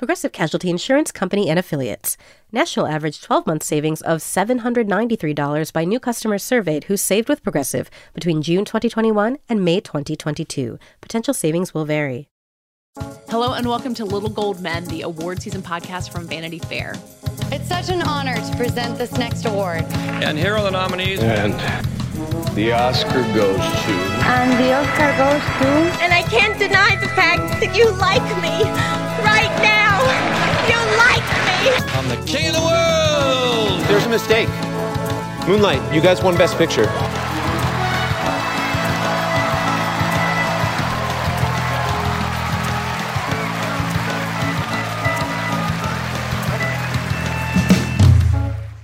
Progressive Casualty Insurance Company and Affiliates. National average 12 month savings of $793 by new customers surveyed who saved with Progressive between June 2021 and May 2022. Potential savings will vary. Hello, and welcome to Little Gold Men, the award season podcast from Vanity Fair. It's such an honor to present this next award. And here are the nominees. And the Oscar goes to. And the Oscar goes to. And I can't deny the fact that you like me right now. You like me. I'm the king of the world. There's a mistake. Moonlight, you guys won Best Picture.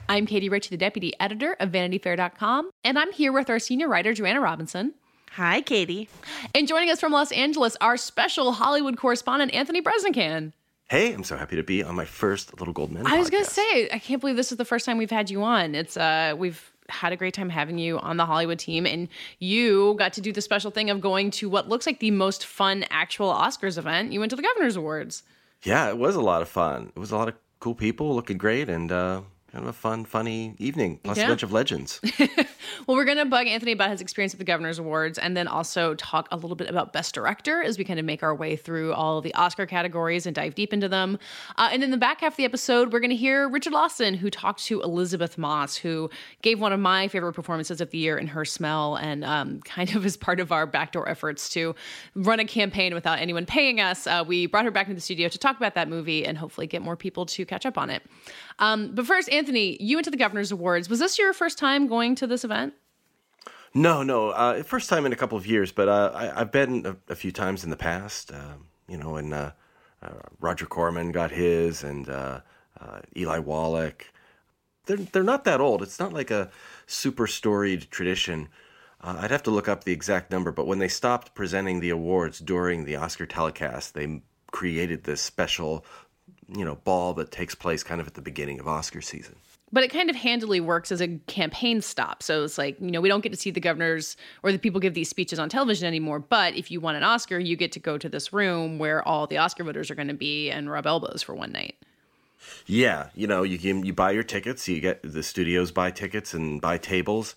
I'm Katie Ritchie, the deputy editor of VanityFair.com, and I'm here with our senior writer, Joanna Robinson. Hi, Katie. And joining us from Los Angeles, our special Hollywood correspondent, Anthony Breznican. Hey, I'm so happy to be on my first Little Gold Men. I was going to say, I can't believe this is the first time we've had you on. It's uh, we've had a great time having you on the Hollywood team, and you got to do the special thing of going to what looks like the most fun actual Oscars event. You went to the Governor's Awards. Yeah, it was a lot of fun. It was a lot of cool people looking great, and uh, kind of a fun, funny evening, plus Yeah. a bunch of legends. Well, we're going to bug Anthony about his experience at the Governor's Awards and then also talk a little bit about Best Director as we kind of make our way through all the Oscar categories and dive deep into them. Uh, and in the back half of the episode, we're going to hear Richard Lawson, who talked to Elisabeth Moss, who gave one of my favorite performances of the year in Her Smell and um, kind of as part of our backdoor efforts to run a campaign without anyone paying us. Uh, we brought her back into the studio to talk about that movie and hopefully get more people to catch up on it. Um, but first, Anthony, you went to the Governor's Awards. Was this your first time going to this event? no, no, uh, first time in a couple of years, but uh, I, I've been a, a few times in the past. Um, you know, and uh, uh, Roger Corman got his, and uh, uh, Eli Wallach. They're they're not that old. It's not like a super storied tradition. Uh, I'd have to look up the exact number, but when they stopped presenting the awards during the Oscar telecast, they created this special, you know, ball that takes place kind of at the beginning of Oscar season. but it kind of handily works as a campaign stop. So it's like, you know, we don't get to see the governors or the people give these speeches on television anymore. But if you want an Oscar, you get to go to this room where all the Oscar voters are going to be and rub elbows for one night. Yeah, you know, you can you buy your tickets. You get the studios buy tickets and buy tables,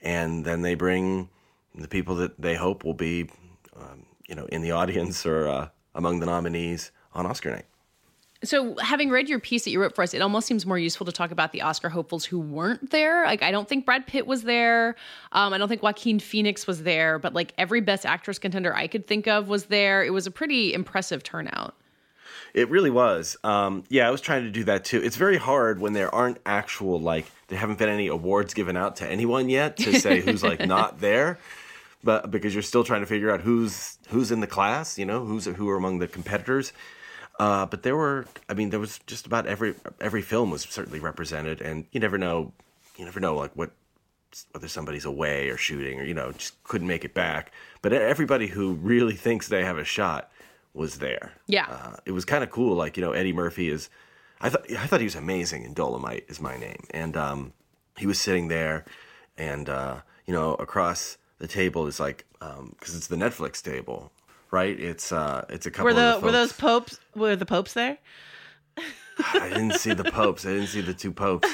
and then they bring the people that they hope will be, um, you know, in the audience or uh, among the nominees on Oscar night. So, having read your piece that you wrote for us, it almost seems more useful to talk about the Oscar hopefuls who weren't there. Like, I don't think Brad Pitt was there. Um, I don't think Joaquin Phoenix was there, but like every Best Actress contender I could think of was there. It was a pretty impressive turnout. It really was. Um, yeah, I was trying to do that too. It's very hard when there aren't actual like there haven't been any awards given out to anyone yet to say who's like not there, but because you're still trying to figure out who's who's in the class, you know, who's who are among the competitors. Uh, but there were, I mean, there was just about every every film was certainly represented, and you never know, you never know like what whether somebody's away or shooting or you know just couldn't make it back. But everybody who really thinks they have a shot was there. Yeah. uh, it was kind of cool. Like you know, Eddie Murphy is. I thought I thought he was amazing in Dolomite is my name, and um, he was sitting there, and uh, you know across the table is like because it's the Netflix table, right? It's uh, it's a couple. Were the of were those popes? Were the popes there? I didn't see the popes. I didn't see the two popes.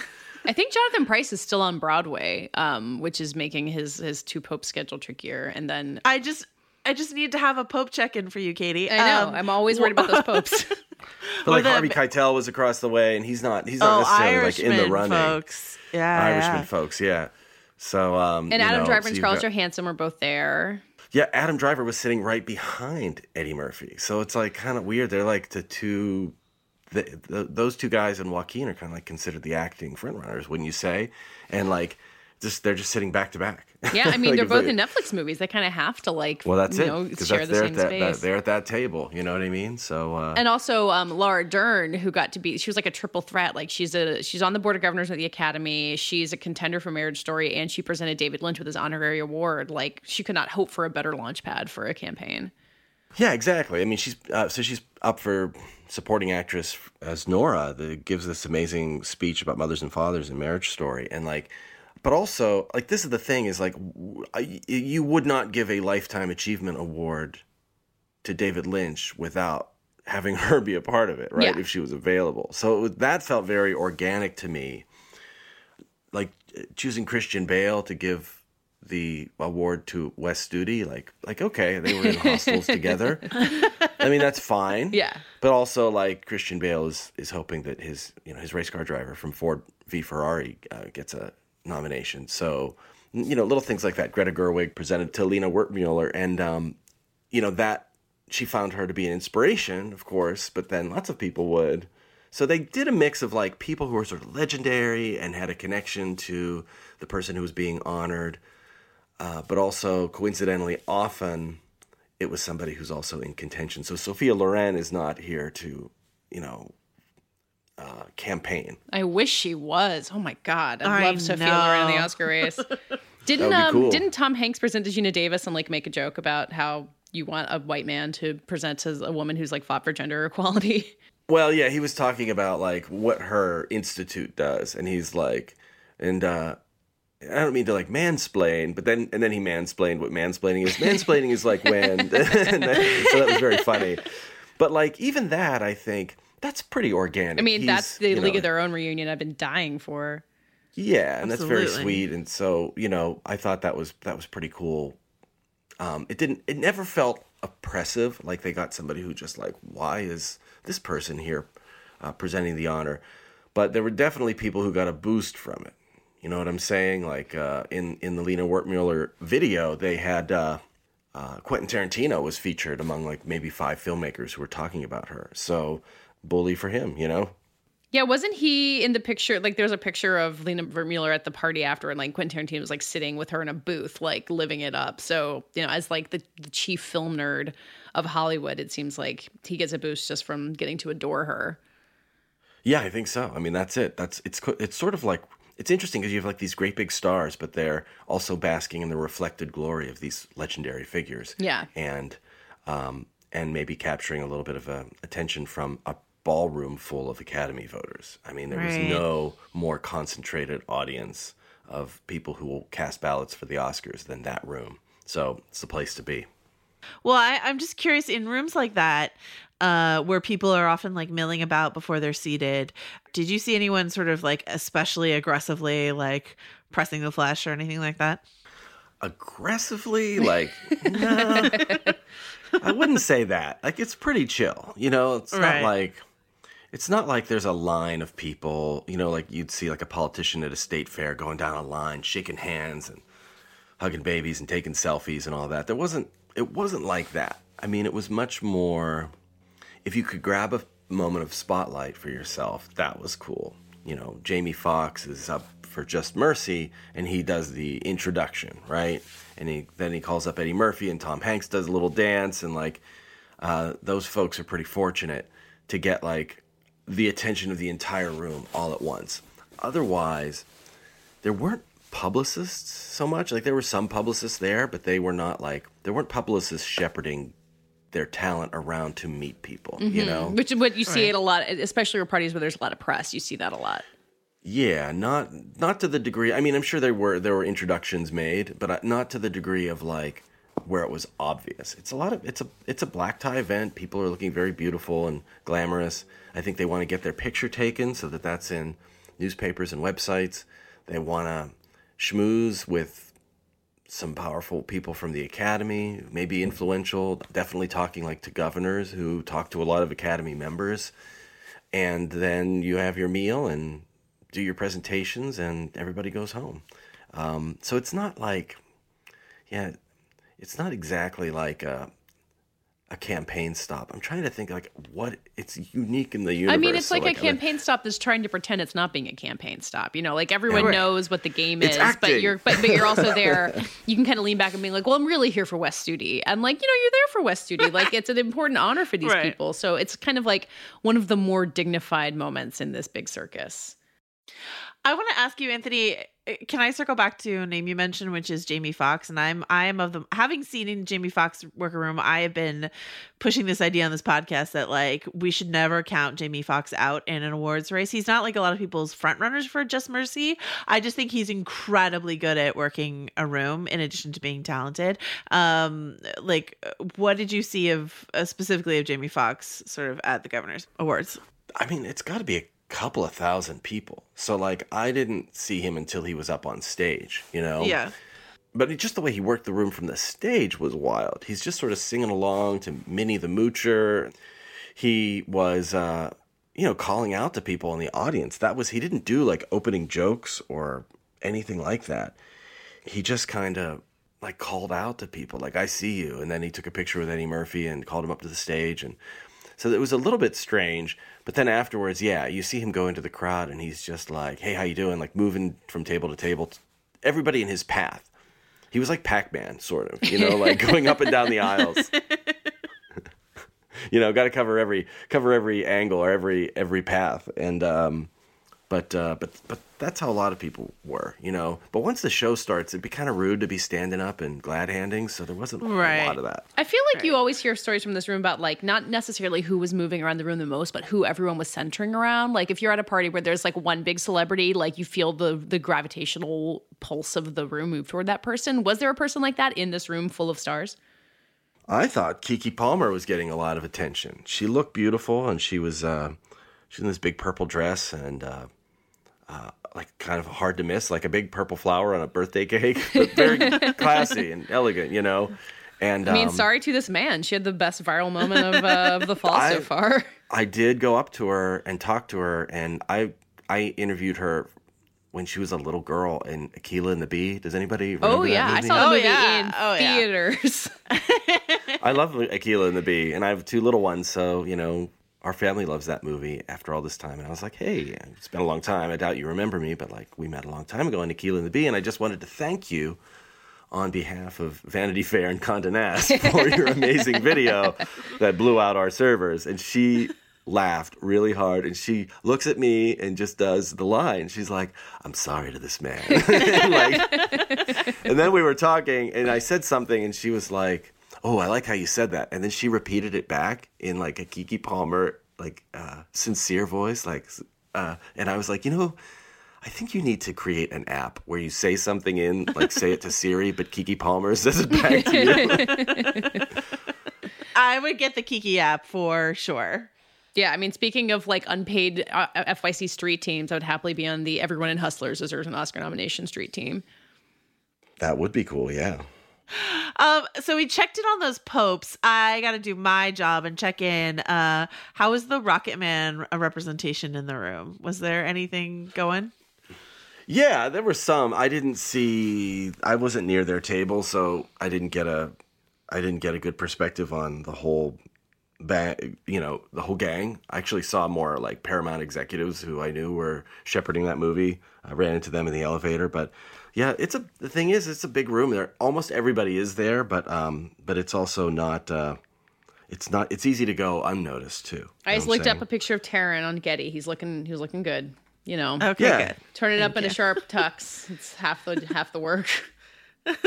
I think Jonathan Pryce is still on Broadway, um, which is making his his two pope schedule trickier. And then I just I just need to have a pope check in for you, Katie. I know Um, I'm always worried about those popes. But like the- Harvey Keitel was across the way, and he's not. He's not oh, necessarily Irishman like in the running. folks. Yeah, Irishman yeah. folks, yeah. So um, and you Adam know, Driver so and you've Scarlett got- Johansson were both there. Yeah, Adam Driver was sitting right behind Eddie Murphy, so it's like kind of weird. They're like the two, the, the, those two guys and Joaquin are kind of like considered the acting frontrunners, wouldn't you say? And like just they're just sitting back to back. Yeah, I mean Like, they're both they- in Netflix movies. They kind of have to like, Well, that's you it. know, share the same at that, that- space. they're at that table. You know what I mean? So uh, and also um, Laura Dern, who got to be, she was like a triple threat. Like she's a she's on the board of governors at the Academy. She's a contender for Marriage Story, and she presented David Lynch with his honorary award. Like she could not hope for a better launch pad for a campaign. Yeah, exactly. I mean, she's uh, so she's up for supporting actress as Nora, that gives this amazing speech about mothers and fathers in Marriage Story, and like, but also like this is the thing is like, you would not give a lifetime achievement award to David Lynch without having her be a part of it, right? Yeah. If she was available, so was, that felt very organic to me. Like choosing Christian Bale to give the award to Wes Studi, like like okay, they were in Hostiles together. I mean that's fine. Yeah. But also like Christian Bale is is hoping that his you know his race car driver from Ford v Ferrari uh, gets a nomination. So you know little things like that. Greta Gerwig presented to Lina Wertmuller, and um, you know that she found her to be an inspiration, of course. But then lots of people would. So they did a mix of like people who were sort of legendary and had a connection to the person who was being honored, uh, but also coincidentally, often it was somebody who's also in contention. So Sophia Loren is not here to, you know, uh, campaign. I wish she was. Oh my god, I, I love Sophia Loren in the. Oscar race. Didn't That would be um cool. didn't Tom Hanks present to Geena Davis and like make a joke about how you want a white man to present as a woman who's like fought for gender equality? Well, yeah, he was talking about like what her institute does, and he's like, and uh, I don't mean to like mansplain, but then and then he mansplained what mansplaining is. Mansplaining is like when, so that was very funny. But like even that, I think that's pretty organic. I mean, He's, that's the League know, of Their Own reunion I've been dying for. Yeah, and that's very sweet. And so, you know, I thought that was that was pretty cool. Um, it didn't. It never felt oppressive. Like they got somebody who just like, why is this person here uh, presenting the honor? But there were definitely people who got a boost from it. You know what I'm saying? Like uh, in in the Lina Wertmuller video, they had uh, uh, Quentin Tarantino was featured among like maybe five filmmakers who were talking about her. So bully for him, you know. Yeah, wasn't he in the picture? Like, there's a picture of Lina Wertmuller at the party after, and like Quentin Tarantino was like sitting with her in a booth, like living it up. So, you know, as like the, the chief film nerd of Hollywood, it seems like he gets a boost just from getting to adore her. Yeah, I think so. I mean, that's it. That's it's it's sort of like it's interesting because you have like these great big stars, but they're also basking in the reflected glory of these legendary figures. Yeah. and um, and maybe capturing a little bit of uh attention from a ballroom full of Academy voters. I mean, there was no more concentrated audience of people who will cast ballots for the Oscars than that room. So it's the place to be. Well, I, I'm just curious in rooms like that, uh, where people are often like milling about before they're seated. Did you see anyone sort of like especially aggressively like pressing the flesh or anything like that? aggressively like no i wouldn't say that like it's pretty chill you know it's not like it's not like there's a line of people you know like you'd see like a politician at a state fair going down a line shaking hands and hugging babies and taking selfies and all that there wasn't it wasn't like that i mean it was much more if you could grab a moment of spotlight for yourself, that was cool. You know, Jamie Foxx is up for Just Mercy, and he does the introduction, right? And he then he calls up Eddie Murphy, and Tom Hanks does a little dance, and like uh, those folks are pretty fortunate to get like the attention of the entire room all at once. Otherwise, there weren't publicists so much. Like there were some publicists there, but they were not like there weren't publicists shepherding their talent around to meet people. You know, Which is what you see it a lot, especially at parties where there's a lot of press. You see that a lot. Yeah, not not to the degree. I mean, I'm sure there were there were introductions made, but uh, not to the degree of like where it was obvious. It's a lot of it's a it's a black tie event. People are looking very beautiful and glamorous. I think they want to get their picture taken so that that's in newspapers and websites. They want to schmooze with some powerful people from the academy, maybe influential, definitely talking like to governors who talk to a lot of academy members. And then you have your meal and do your presentations and everybody goes home. Um, so it's not like, yeah, it's not exactly like a, a campaign stop. I'm trying to think like what it's unique in the universe. I mean, it's So, like, a campaign stop that's trying to pretend it's not being a campaign stop. You know, like everyone Right. knows what the game It's is, but you're but, but you're also there. You can kind of lean back and be like, "Well, I'm really here for Wes Studi," and like you know, you're there for Wes Studi. Like it's an important honor for these Right. people. So it's kind of like one of the more dignified moments in this big circus. I want to ask you, Anthony. uh, Can I circle back to a name you mentioned, which is Jamie Foxx? And I'm I am of the having seen in Jamie Foxx worker room. I have been pushing this idea on this podcast that like we should never count Jamie Foxx out in an awards race. He's not like a lot of people's front runners for Just Mercy. I just think he's incredibly good at working a room. In addition to being talented, um, like what did you see of uh, specifically of Jamie Foxx sort of at the Governor's Awards? I mean, it's got to be a couple of thousand people. So like, I didn't see him until he was up on stage. You know. Yeah. But just the way he worked the room from the stage was wild. He's just sort of singing along to Minnie the Moocher. He was, uh, you know, calling out to people in the audience. That was, he didn't do like opening jokes or anything like that. He just kind of like called out to people, like, I see you. And then he took a picture with Eddie Murphy and called him up to the stage. And so it was a little bit strange. But then afterwards, yeah, you see him go into the crowd and he's just like, hey, how you doing? Like moving from table to table. Everybody in his path. He was like Pac-Man, sort of, you know, like going up and down the aisles. you know, got to cover every cover every angle or every every path, and um, but uh, but but that's how a lot of people were, you know. But once the show starts, it'd be kind of rude to be standing up and glad handing, so there wasn't Right. a lot of that. I feel like you always hear stories from this room about like not necessarily who was moving around the room the most, but who everyone was centering around. Like if you're at a party where there's like one big celebrity, like you feel the the gravitational pulse of the room move toward that person. Was there a person like that in this room full of stars? I thought Keke Palmer was getting a lot of attention. She looked beautiful, and she was uh, she's in this big purple dress and uh, uh, like kind of hard to miss, like a big purple flower on a birthday cake, but very classy and elegant, you know. And I mean, um, sorry to this man. She had the best viral moment of, uh, of the fall so far. I did go up to her and talk to her, and I I interviewed her when she was a little girl in Akeelah and the Bee. Does anybody? Remember Oh that yeah, I saw the Oh, yeah. in Oh, yeah. theaters. I love Akeelah and the Bee, and I have two little ones, so you know our family loves that movie. After all this time, and I was like, hey, it's been a long time. I doubt you remember me, but like we met a long time ago in Akeelah and the Bee, and I just wanted to thank you on behalf of Vanity Fair and Condé Nast for your amazing video that blew out our servers. And she laughed really hard and she looks at me and just does the line. She's like, I'm sorry to this man. and, like, and then we were talking and I said something and she was like, Oh, I like how you said that. And then she repeated it back in like a Keke Palmer, like uh, sincere voice. Like, uh, and I was like, you know, I think you need to create an app where you say something in, like say it to Siri, but Keke Palmer says it back to you. I would get the Keke app for sure. Yeah, I mean, speaking of like unpaid uh, FYC street teams, I would happily be on the Everyone in Hustlers deserves an Oscar nomination street team. that would be cool, yeah. Um, so we checked in on those popes. I got to do my job and check in. Uh, how was the Rocket Man representation in the room? Was there anything going? Yeah, there were some. I didn't see. I wasn't near their table, so I didn't get a. I didn't get a good perspective on the whole, ba- you know, the whole gang. I actually saw more like Paramount executives who I knew were shepherding that movie. I ran into them in the elevator, but yeah, it's a. The thing is, it's a big room. There, almost everybody is there, but um, but it's also not. uh It's not. It's easy to go unnoticed too. I just know what I'm looked up a picture of Taron on Getty. He's looking, he was looking good. You know, Okay, Yeah. good. turn it up in a sharp tux. It's half the half the work.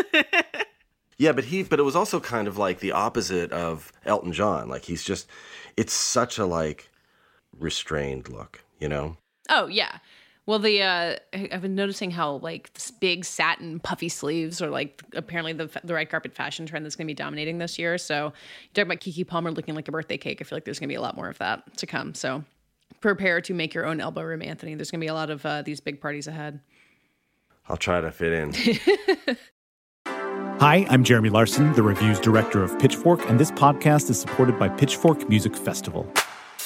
Yeah, but he but it was also kind of like the opposite of Elton John. Like he's just it's such a like restrained look, you know? Oh yeah. Well, the uh, I- I've been noticing how like this big satin puffy sleeves are like apparently the the red carpet fashion trend that's going to be dominating this year. So you talk about Keke Palmer looking like a birthday cake. I feel like there's going to be a lot more of that to come. So prepare to make your own elbow room, Anthony. There's going to be a lot of uh, these big parties ahead. I'll try to fit in. Hi, I'm Jeremy Larson, the reviews director of Pitchfork, and this podcast is supported by Pitchfork Music Festival.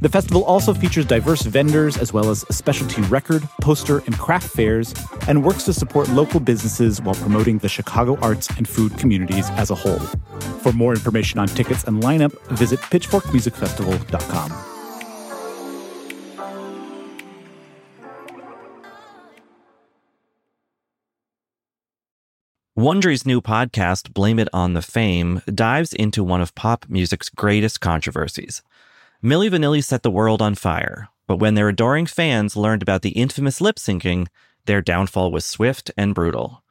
The festival also features diverse vendors as well as a specialty record, poster, and craft fairs, and works to support local businesses while promoting the Chicago arts and food communities as a whole. For more information on tickets and lineup, visit pitchforkmusicfestival.com. Wondery's new podcast, Blame It on the Fame, dives into one of pop music's greatest controversies. Milli Vanilli set the world on fire, but when their adoring fans learned about the infamous lip syncing, their downfall was swift and brutal.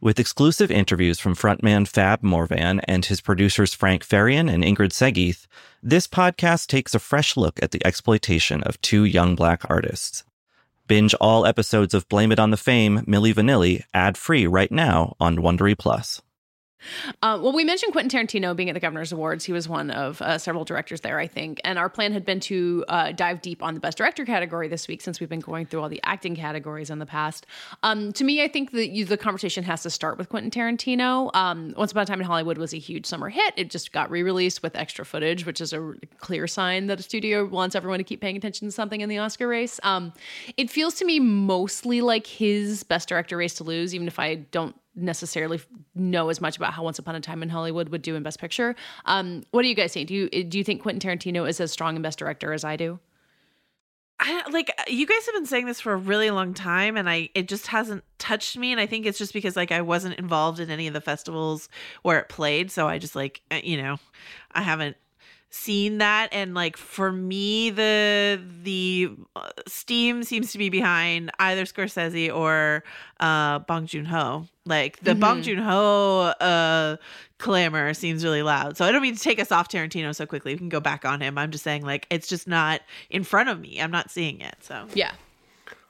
With exclusive interviews from frontman Fab Morvan and his producers Frank Farian and Ingrid Segieth, this podcast takes a fresh look at the exploitation of two young black artists. Binge all episodes of Blame It on the Fame, Milli Vanilli, ad-free right now on Wondery Plus. Uh, well, we mentioned Quentin Tarantino being at the Governor's Awards. He was one of uh, several directors there, I think. And our plan had been to uh, dive deep on the Best Director category this week, since we've been going through all the acting categories in the past. Um, to me, I think that you, the conversation has to start with Quentin Tarantino. Um, Once Upon a Time in Hollywood was a huge summer hit. It just got re-released with extra footage, which is a clear sign that a studio wants everyone to keep paying attention to something in the Oscar race. Um, it feels to me mostly like his Best Director race to lose, even if I don't necessarily know as much about how Once Upon a Time in Hollywood would do in Best Picture. Um, what do you guys think? Do you do you think Quentin Tarantino is as strong in Best Director as I do? I like you guys have been saying this for a really long time and I it just hasn't touched me and I think it's just because like I wasn't involved in any of the festivals where it played so I just like uh, you know I haven't seen that and like for me the the uh, steam seems to be behind either Scorsese or uh Bong Joon-ho. Like the Mm-hmm. Bong Joon-ho uh clamor seems really loud. So I don't mean to take us off Tarantino so quickly. We can go back on him. I'm just saying like it's just not in front of me. I'm not seeing it so. Yeah.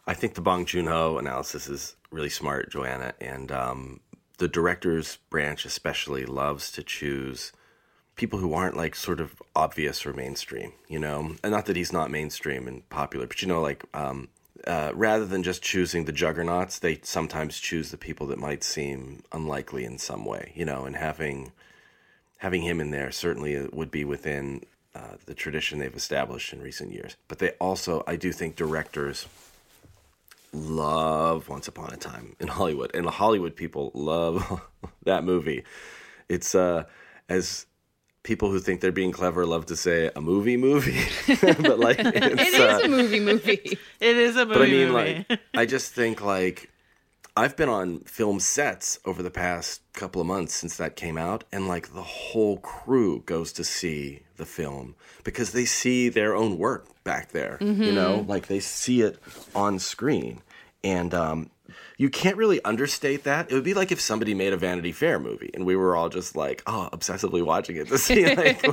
I think the Bong Joon Ho analysis is really smart, Joanna, and um, the director's branch especially loves to choose people who aren't like sort of obvious or mainstream, you know, and not that he's not mainstream and popular, but you know, like um, uh, rather than just choosing the juggernauts, they sometimes choose the people that might seem unlikely in some way, you know, and having having him in there certainly would be within uh, the tradition they've established in recent years. But they also, I do think, directors love Once Upon a Time in Hollywood, and the Hollywood people love that movie. It's uh, as people who think they're being clever love to say a movie movie, but like it's, It is uh, a movie movie. it is a movie but I mean, movie. like, I just think like I've been on film sets over the past couple of months since that came out, and like the whole crew goes to see the film because they see their own work back there. You know, like they see it on screen, and um, you can't really understate that. It would be like if somebody made a Vanity Fair movie, and we were all just like, oh, obsessively watching it to see, like,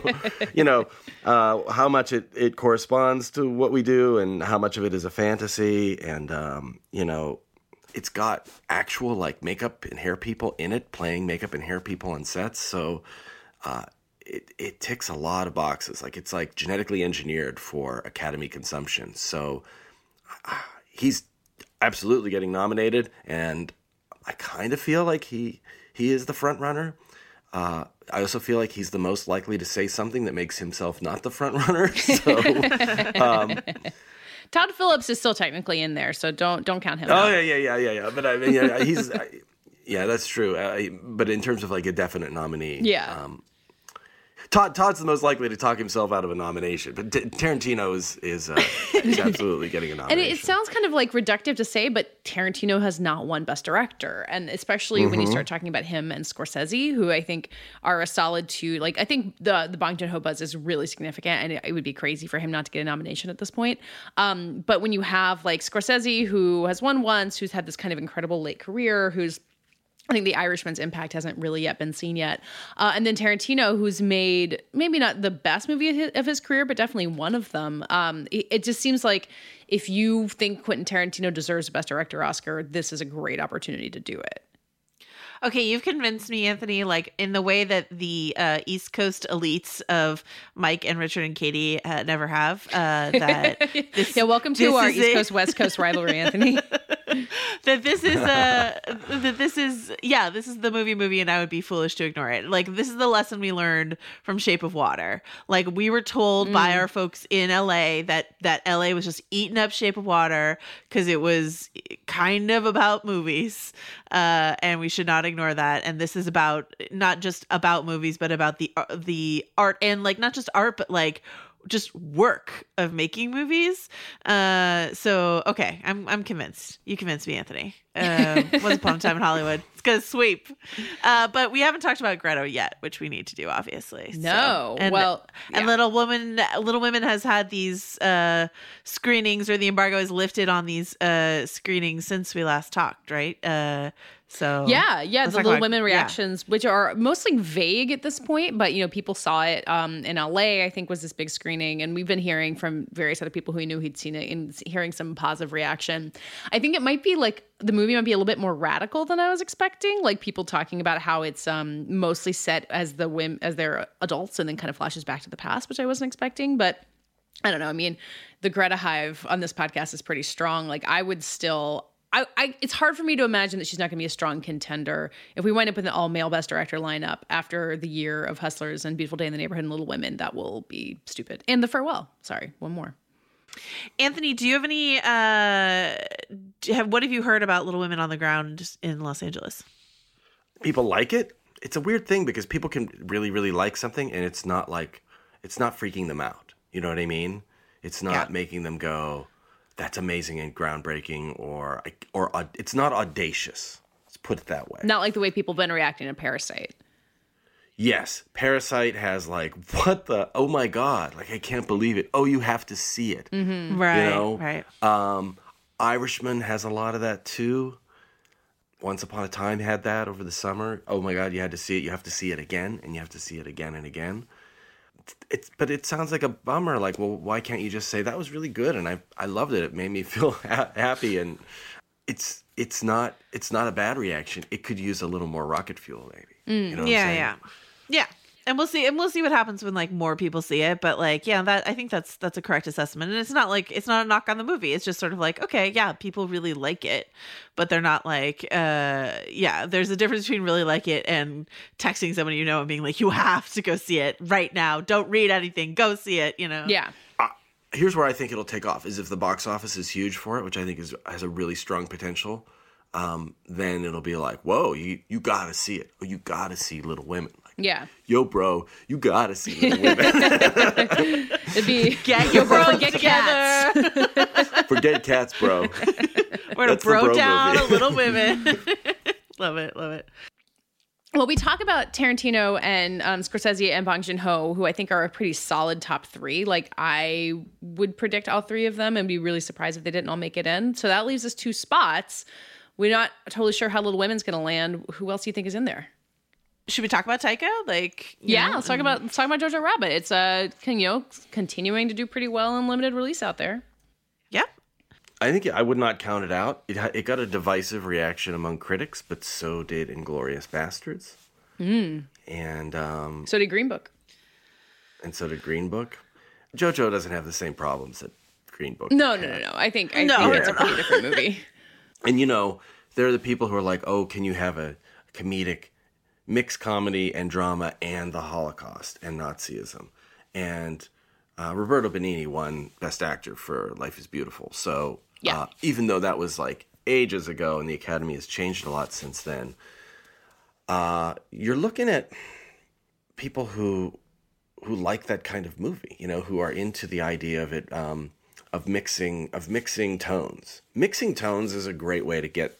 you know, uh, how much it it corresponds to what we do, and how much of it is a fantasy, and um, you know it's got actual like makeup and hair people in it playing makeup and hair people on sets. So uh, it, it ticks a lot of boxes. Like it's like genetically engineered for academy consumption. So uh, he's absolutely getting nominated and i kind of feel like he he is the front runner uh, I also feel like he's the most likely to say something that makes himself not the front runner. So, um, Todd Phillips is still technically in there, so don't don't count him Oh out. yeah, yeah, yeah, yeah, yeah. But I mean, yeah, he's I, yeah, that's true. Uh, but in terms of like a definite nominee, Yeah. um, Todd Todd's the most likely to talk himself out of a nomination. But T- Tarantino is is, uh, is absolutely getting a And nomination. it, it sounds kind of like reductive to say, but Tarantino has not won Best Director. And especially when you Mhm. start talking about him and Scorsese, who I think are a solid two. Like, I think the, the Bong Joon Ho buzz is really significant, and it, it would be crazy for him not to get a nomination at this point. Um, but when you have like Scorsese, who has won once, who's had this kind of incredible late career, who's I think The Irishman's impact hasn't really yet been seen yet. Uh, and then Tarantino, who's made maybe not the best movie of his, of his career, but definitely one of them. Um, it, it just seems like if you think Quentin Tarantino deserves a Best Director Oscar, this is a great opportunity to do it. Okay, you've convinced me, Anthony, like in the way that the uh, East Coast elites of Mike and Richard and Katie uh, never have. Uh, that this, yeah, welcome to our East it. Coast West Coast rivalry, Anthony. that this is a that this is yeah this is the movie movie and i would be foolish to ignore it. Like this is the lesson we learned from shape of water. Like we were told by Mm. our folks in la that that la was just eating up shape of water because it was kind of about movies uh and we should not ignore that. And this is about not just about movies but about the uh, the art and like not just art but like just work of making movies. Uh, so okay, I'm I'm convinced. You convinced me, Anthony. Um, Once upon a time in Hollywood, it's gonna sweep. Uh, but we haven't talked about Greta yet, which we need to do, obviously. So- No, and, well, and Little Woman, Little Women has had these uh, screenings, or the embargo is lifted on these uh, screenings since we last talked, right? So Yeah, yeah, the Little Women yeah. reactions, which are mostly vague at this point, but you know, people saw it um, in LA. I think was this big screening, and we've been hearing from various other people who knew he'd seen it and hearing some positive reaction. I think it might be like the movie might be a little bit more radical than I was expecting. Like people talking about how it's um, mostly set as the women as they're adults, and then kind of flashes back to the past, which I wasn't expecting, but. I don't know. I mean, the Greta Hive on this podcast is pretty strong. Like, I would still. I, I, it's hard for me to imagine that she's not going to be a strong contender if we wind up with an all male best director lineup after the year of Hustlers and Beautiful Day in the Neighborhood and Little Women. That will be stupid. And The Farewell. Sorry, one more. Anthony, do you have any? Uh, have what have you heard about Little Women on the Ground in Los Angeles? people like it. It's a weird thing because people can really, really like something, and it's not like it's not freaking them out. You know what I mean? It's not Yeah. making them go, "That's amazing and groundbreaking," or or aud- it's not audacious. Let's put it that way. Not like the way people have been reacting to Parasite. Yes, Parasite has like, what the? Oh my god! Like I can't believe it. Oh, you have to see it. Mm-hmm. Right, You know? right. Um, Irishman has a lot of that too. Once Upon a Time had that over the summer. Oh my God, you had to see it. You have to see it again, and you have to see it again and again. It's but it sounds like a bummer. Like, well, why can't you just say that was really good and I I loved it. It made me feel ha- happy and it's it's not it's not a bad reaction. It could use a little more rocket fuel, maybe. Mm, you know yeah, yeah, yeah. And we'll see, and we'll see what happens when like more people see it. But like, yeah, that I think that's that's a correct assessment. And it's not like it's not a knock on the movie. It's just sort of like, okay, yeah, people really like it, but they're not like, uh, yeah. There's a difference between really like it and texting someone you know and being like, you have to go see it right now. Don't read anything. Go see it. You know. Yeah. here's where I think it'll take off is if the box office is huge for it, which I think is has a really strong potential. Um, then it'll be like, whoa, you you gotta see it, or you gotta see Little Women. Like, Yeah. yo, bro, you gotta see Little Women. It'd be Get your bro get together. Forget cats, bro. We're gonna bro, bro down movie. a little women. love it. Love it. Well, we talk about Tarantino and um, Scorsese and Bong Joon Ho, who I think are a pretty solid top three. Like I would predict all three of them, and be really surprised if they didn't all make it in. So that leaves us two spots. We're not totally sure how Little Women's going to land. Who else do you think is in there? Should we talk about Taika? Like, Yeah, know, let's talk about let's talk about Jojo Rabbit. It's uh, can, you know, continuing to do pretty well in limited release out there. Yeah. I think I would not count it out. It it got a divisive reaction among critics, but so did Inglourious Basterds, Mm. and um, So did Green Book. and so did Green Book. JoJo doesn't have the same problems that Green Book. No, no, no, no. I think I No, think no, it's a no. pretty different movie. And you know, there are the people who are like, "Oh, can you have a comedic mixed comedy and drama and the Holocaust and Nazism?" And uh, Roberto Benigni won Best Actor for Life Is Beautiful. So Yeah. uh, even though that was like ages ago, and the Academy has changed a lot since then, uh, you're looking at people who who like that kind of movie, you know, who are into the idea of it, um, of mixing of mixing tones. Mixing tones is a great way to get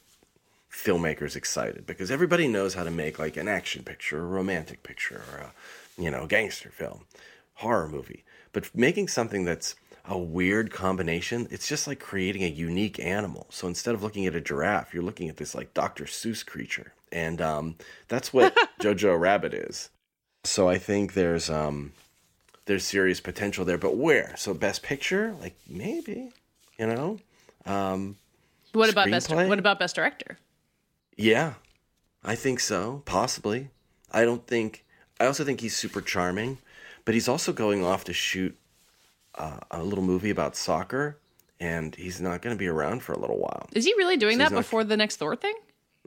filmmakers excited because everybody knows how to make like an action picture, a romantic picture, or a you know gangster film, horror movie. But making something that's a weird combination, it's just like creating a unique animal. So instead of looking at a giraffe, you're looking at this like Dr. Seuss creature, and um, that's what Jojo Rabbit is. So I think there's um there's serious potential there, but where? So best picture, like maybe, you know, um, What about best? What about best director? Yeah, I think so, possibly. I don't think. I also think he's super charming, but he's also going off to shoot uh, a little movie about soccer, and he's not going to be around for a little while. Is he really doing So that he's not- before the next Thor thing?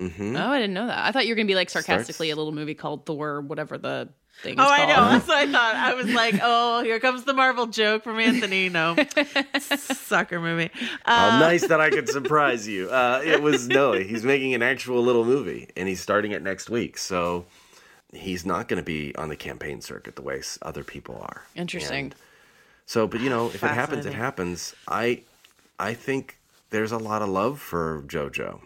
Mm-hmm. Oh, I didn't know that. I thought you were gonna be like Starts- sarcastically a little movie called Thor, whatever the thing. Oh, is I know. called. That's what I thought. I was like, oh, here comes the Marvel joke from Anthony. No, soccer movie. How Uh, nice that I could surprise you. Uh, it was no, he's making an actual little movie, and he's starting it next week. So he's not going to be on the campaign circuit the way other people are. Interesting. And so, but you know, if it happens, it happens. I, I think there's a lot of love for JoJo.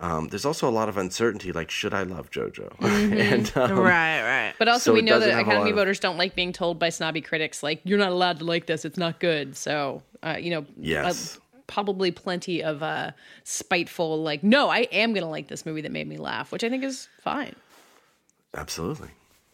Um, there's also a lot of uncertainty, like should I love JoJo? and um, right, right. But also, so we know that Academy lot of- voters don't like being told by snobby critics, like, you're not allowed to like this. It's not good. So, uh, you know, Yes. uh, probably plenty of uh, spiteful, like, no, I am going to like this movie that made me laugh, which I think is fine. Absolutely.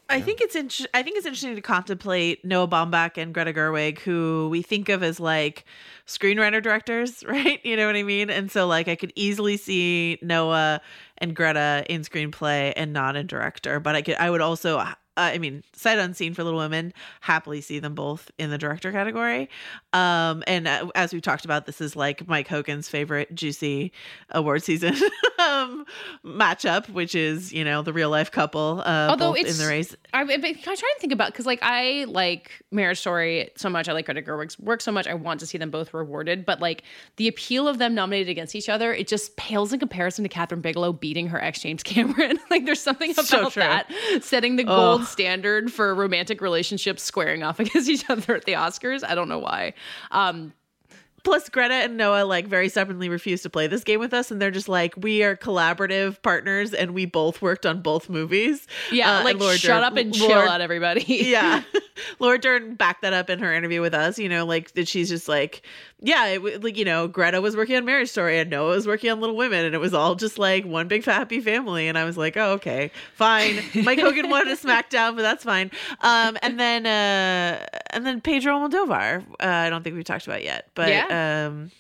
I think it's int- I think it's interesting to contemplate Noah Baumbach and Greta Gerwig, who we think of as like screenwriter directors, right? You know what I mean? And so like I could easily see Noah and Greta in screenplay and not in director, but I could I would also uh, I mean, sight unseen for Little Women, happily see them both in the director category. Um, and uh, as we've talked about, this is like Mike Hogan's favorite juicy award season um, matchup, which is you know the real life couple, uh, Although both it's in the race. I, I'm trying to think about because like I like Marriage Story so much. I like Greta Gerwig's work so much. I want to see them both rewarded. But like the appeal of them nominated against each other, it just pales in comparison to Kathryn Bigelow beating her ex James Cameron. like there's something about So that setting the gold Ugh. Standard for romantic relationships squaring off against each other at the Oscars. I don't know why. Um, Plus, Greta and Noah like very stubbornly refuse to play this game with us, and they're just like, we are collaborative partners, and we both worked on both movies. yeah, Uh, like Laura shut Dern- up and chill out, everybody. yeah, Laura Dern backed that up in her interview with us. You know, like that she's just like, yeah, it, like you know, Greta was working on Marriage Story, and Noah was working on Little Women, and it was all just like one big happy family. And I was like, oh, okay, fine. Mike Hogan wanted a SmackDown, but that's fine. Um, and then uh, and then Pedro Almodovar. Uh, I don't think we've talked about yet, but Yeah. um,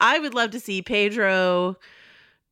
I would love to see Pedro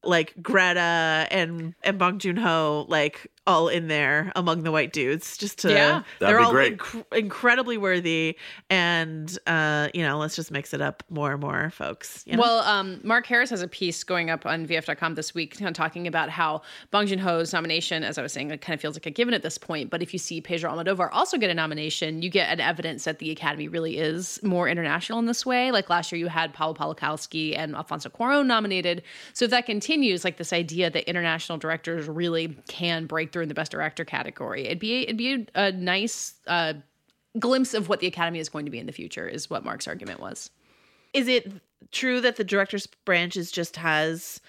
like Greta and and Bong Joon Ho like all in there among the white dudes just to Yeah. That'd they're all great. inc- incredibly worthy and uh you know let's just mix it up more and more folks you know? Well, um, Mark Harris has a piece going up on VF.com this week, kind of talking about how Bong Joon Ho's nomination, as I was saying, it kind of feels like a given at this point. But if you see Pedro Almodovar also get a nomination, you get an evidence that the Academy really is more international in this way. Like last year, you had Paweł Pawlikowski and Alfonso Cuarón nominated. So if that continues, like this idea that international directors really can break through in the Best Director category, it'd be it'd be a, a nice. Uh, glimpse of what the academy is going to be in the future is what mark's argument was is it true that the director's branch is just has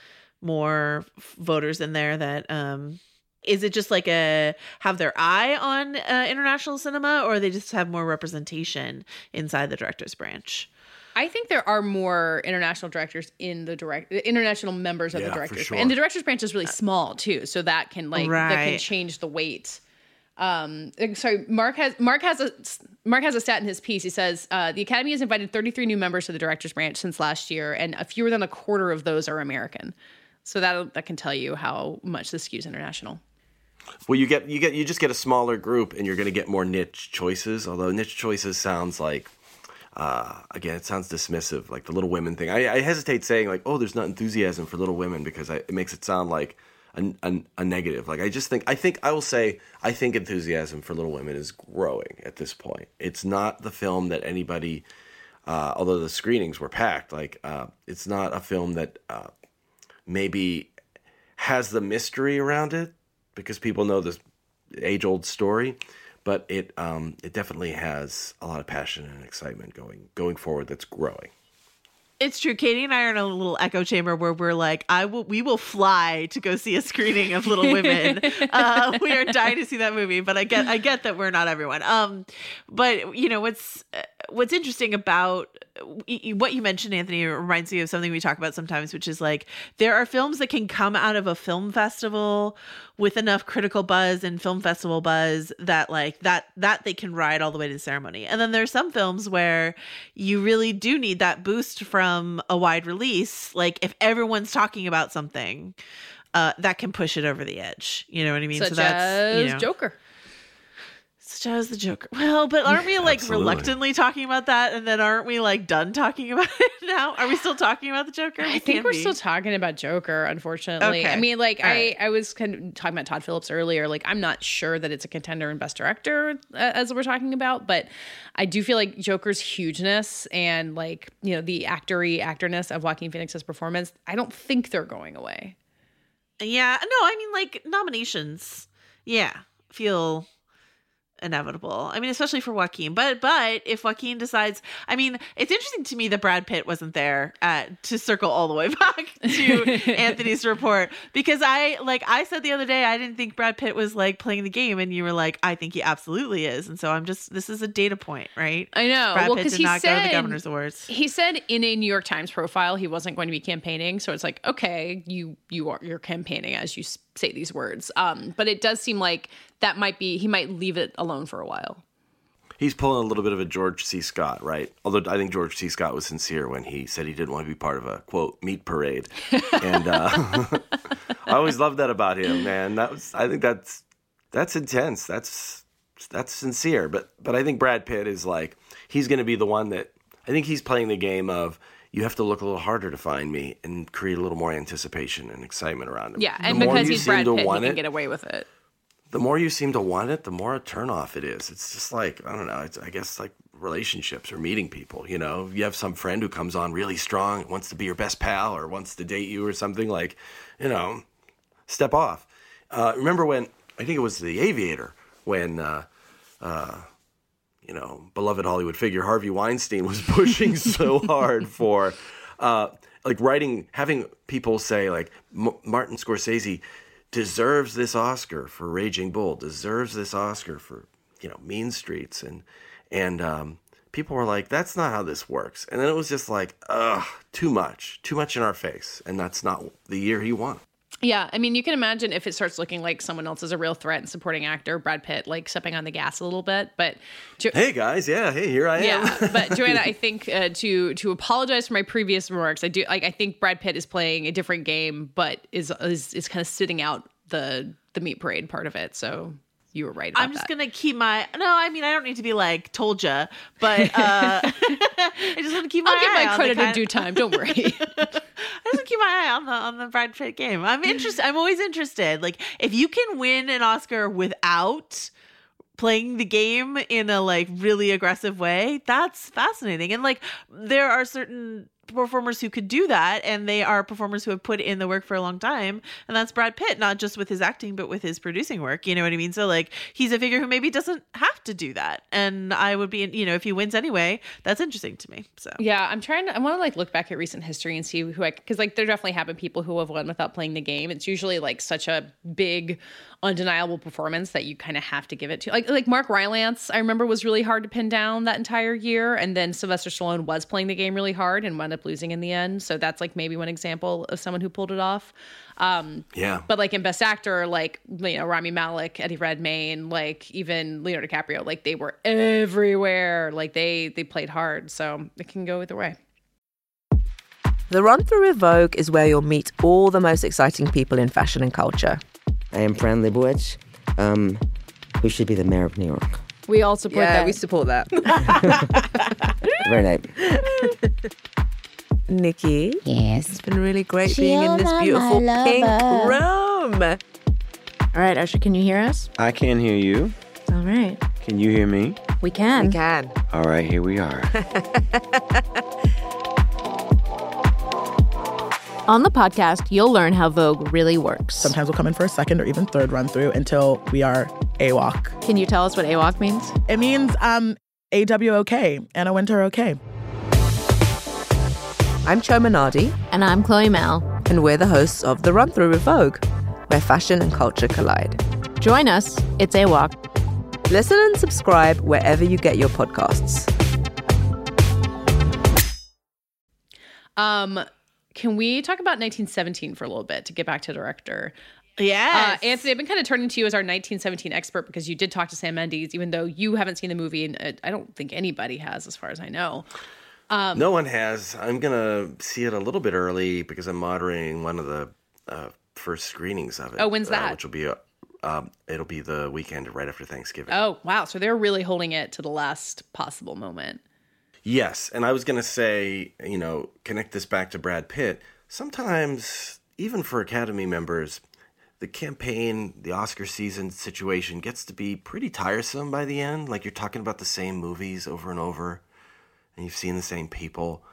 more voters in there that um is it just like a have their eye on uh, international cinema or they just have more representation inside the director's branch I think there are more international directors in the direct international members of Yeah, the directors sure. and the directors branch is really small too, so that can like that can change the weight. Um, uh, sorry, Mark has Mark has a Mark has a stat in his piece. He says uh, the Academy has invited 33 new members to the directors branch since last year, and a fewer than a quarter of those are American. So that that can tell you how much this skews international. Well, you get you get you just get a smaller group, and you're going to get more niche choices. Although niche choices sounds like, uh, again, it sounds dismissive, like the Little Women thing. I, I hesitate saying like, oh, there's not enthusiasm for Little Women because I, it makes it sound like a, a, a negative. Like I just think I think I will say I think enthusiasm for Little Women is growing at this point. It's not the film that anybody, uh, although the screenings were packed, like uh, it's not a film that uh, maybe has the mystery around it because people know this age old story, but it um, it definitely has a lot of passion and excitement going going forward. That's growing. It's true. Katie and I are in a little echo chamber where we're like, I will, we will fly to go see a screening of Little Women. uh, we are dying to see that movie, but I get, I get that we're not everyone. Um, but you know what's, uh, what's interesting about what you mentioned, Anthony, reminds me of something we talk about sometimes, which is like there are films that can come out of a film festival with enough critical buzz and film festival buzz that like that that they can ride all the way to the ceremony. And then there's some films where you really do need that boost from a wide release. Like if everyone's talking about something, uh, that can push it over the edge. You know what I mean? Such so that's as you know, Joker. Such as the Joker. Well, but aren't we like Absolutely. reluctantly talking about that, and then aren't we like done talking about it now? Are we still talking about the Joker? I We think we're be. still talking about Joker, unfortunately. I mean, like All I, right. I was kind of talking about Todd Phillips earlier. Like, I'm not sure that it's a contender in Best Director uh, as we're talking about, but I do feel like Joker's hugeness and like you know the actory actorness of Joaquin Phoenix's performance. I don't think they're going away. Yeah, no, I mean like nominations. Yeah, feel inevitable. I mean, especially for Joaquin. But but if Joaquin decides, I mean, it's interesting to me that Brad Pitt wasn't there at, to circle all the way back to Anthony's report because I like I said the other day I didn't think Brad Pitt was like playing the game, and you were like, I think he absolutely is, and so I'm just this is a data point, right? I know. Brad well, Pitt because did he not said go to the Governor's Awards. He said in a New York Times profile he wasn't going to be campaigning. So it's like, okay, you you are you're campaigning as you s- say these words. Um, but it does seem like that might be he might leave it alone for a while. He's pulling a little bit of a George C. Scott, right? Although I think George C. Scott was sincere when he said he didn't want to be part of a quote meat parade, and uh, I always loved that about him, man. That was I think that's that's intense. That's that's sincere. But but I think Brad Pitt is like he's going to be the one that I think he's playing the game of you have to look a little harder to find me and create a little more anticipation and excitement around him. Yeah, The and because you he's Brad to Pitt, he can it, get away with it. the more you seem to want it, the more a turnoff it is. It's just like I don't know. It's I guess like relationships or meeting people. You know, you have some friend who comes on really strong, wants to be your best pal or wants to date you or something. Like, you know, step off. Uh, remember when I think it was the Aviator when. Uh, uh, you know, beloved Hollywood figure Harvey Weinstein was pushing so hard for, uh, like writing, having people say like M- Martin Scorsese deserves this Oscar for Raging Bull, deserves this Oscar for you know Mean Streets, and and um, people were like, that's not how this works, and then it was just like, ugh, too much, too much in our face, and that's not the year he won. Yeah, I mean, you can imagine if it starts looking like someone else is a real threat and supporting actor, Brad Pitt, like stepping on the gas a little bit. But jo- Hey guys, yeah, hey, here I am. yeah, but Joanna, I think uh, to to apologize for my previous remarks, I do like. I think Brad Pitt is playing a different game, but is is is kind of sitting out the the meat parade part of it. So you were right. About I'm just that. gonna keep my no. I mean, I don't need to be like told ya, but uh, I just want to keep my I'll give my credit in due time. Don't worry. I just keep my eye on the on the Brad Pitt game. I'm interested. I'm always interested. Like if you can win an Oscar without playing the game in a like really aggressive way, that's fascinating. And like there are certain performers who could do that and they are performers who have put in the work for a long time and that's Brad Pitt not just with his acting but with his producing work you know what I mean so like he's a figure who maybe doesn't have to do that and I would be you know if he wins anyway that's interesting to me so Yeah, I'm trying to. I want to like look back at recent history and see who I because like there definitely have been people who have won without playing the game. It's usually like such a big, undeniable performance that you kind of have to give it to. Like like Mark Rylance, I remember was really hard to pin down that entire year, and then Sylvester Stallone was playing the game really hard and wound up losing in the end. So that's like maybe one example of someone who pulled it off. Um, Yeah. but like in Best Actor, like you know Rami Malek, Eddie Redmayne, like even Leonardo DiCaprio, like they were everywhere. Like they they played hard, so it can go either way. The Run Through with Vogue is where you'll meet all the most exciting people in fashion and culture. I am Fran Lebowitz, um, who should be the mayor of New York. We all support yeah, that. we support that. Very nice. Nikki. Yes. It's been really great being in this beautiful pink room. All right, Usher, can you hear us? I can hear you. All right. Can you hear me? We can. We can. All right, here we are. On the podcast, you'll learn how Vogue really works. Sometimes we'll come in for a second or even third run through until we are AWOC. Can you tell us what AWOC means? It means um AWOK, Anna Wintour okay. I'm Chioma Nnadi. And I'm Chloe Malle. And we're the hosts of The Run Through with Vogue, where fashion and culture collide. Join us. It's a walk. Listen and subscribe wherever you get your podcasts. Um, can we talk about 1917 for a little bit to get back to director? Yes. Uh, Anthony, I've been kind of turning to you as our 1917 expert because you did talk to Sam Mendes, even though you haven't seen the movie, and uh, I don't think anybody has, as far as I know. Um, no one has. I'm gonna see it a little bit early because I'm moderating one of the uh, first screenings of it. Oh, when's uh, that? which will be, uh, um, it'll be the weekend right after Thanksgiving. Oh, wow. So they're really holding it to the last possible moment. Yes, and I was going to say, you know, connect this back to Brad Pitt. Sometimes, even for Academy members, the campaign, the Oscar season situation gets to be pretty tiresome by the end. Like you're talking about the same movies over and over, and you've seen the same people.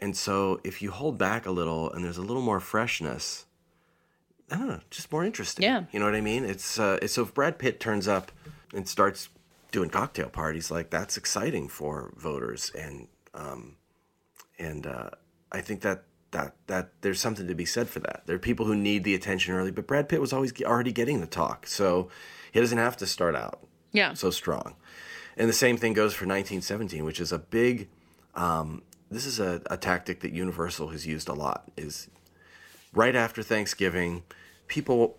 And so, if you hold back a little and there's a little more freshness, I don't know, just more interesting. Yeah. You know what I mean? It's uh, it's so if Brad Pitt turns up and starts doing cocktail parties, like that's exciting for voters, and um, and uh, I think that that that there's something to be said for that. There are people who need the attention early, but Brad Pitt was always already getting the talk, so he doesn't have to start out Yeah. so strong. And the same thing goes for 1917, which is a big. Um, this is a, a tactic that Universal has used a lot. Is right after Thanksgiving, people.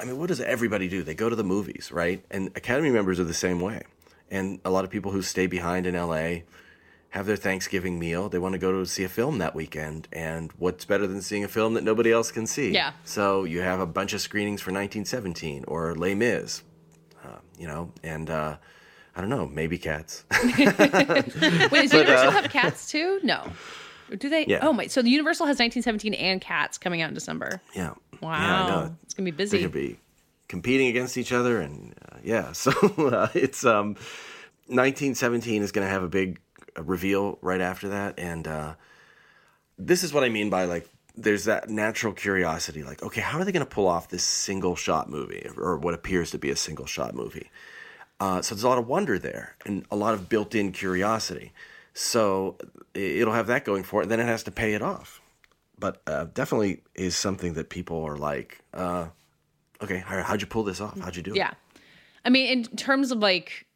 I mean, what does everybody do? They go to the movies, right? And Academy members are the same way. And a lot of people who stay behind in LA have their Thanksgiving meal. They want to go to see a film that weekend. And what's better than seeing a film that nobody else can see? Yeah. So you have a bunch of screenings for 1917 or Les Mis, uh, you know, and uh, I don't know, maybe cats. Wait, does But, Universal uh, have cats too? No. Do they? Yeah. Oh my! So the Universal has 1917 and Cats coming out in December. yeah. Wow, Yeah, it's gonna be busy. They're gonna be competing against each other, and uh, yeah. So uh, it's um, 1917 is going to have a big uh, reveal right after that, and uh, this is what I mean by like there's that natural curiosity, like okay, how are they going to pull off this single shot movie or what appears to be a single shot movie? Uh, so there's a lot of wonder there and a lot of built-in curiosity. So it'll have that going for it. Then it has to pay it off. But uh, definitely is something that people are like, uh, okay, how- how'd you pull this off? How'd you do it? Yeah. I mean, in terms of like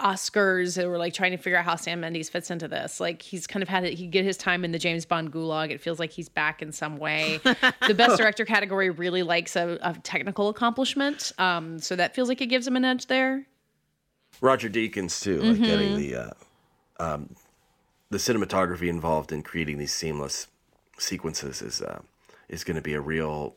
Oscars, or like trying to figure out how Sam Mendes fits into this. Like he's kind of had it. He get his time in the James Bond gulag. It feels like he's back in some way. the best director category really likes a, a technical accomplishment. Um, so that feels like it gives him an edge there. Roger Deakins too, like getting Mhm. the uh, um, the cinematography involved in creating these seamless sequences is uh, is going to be a real.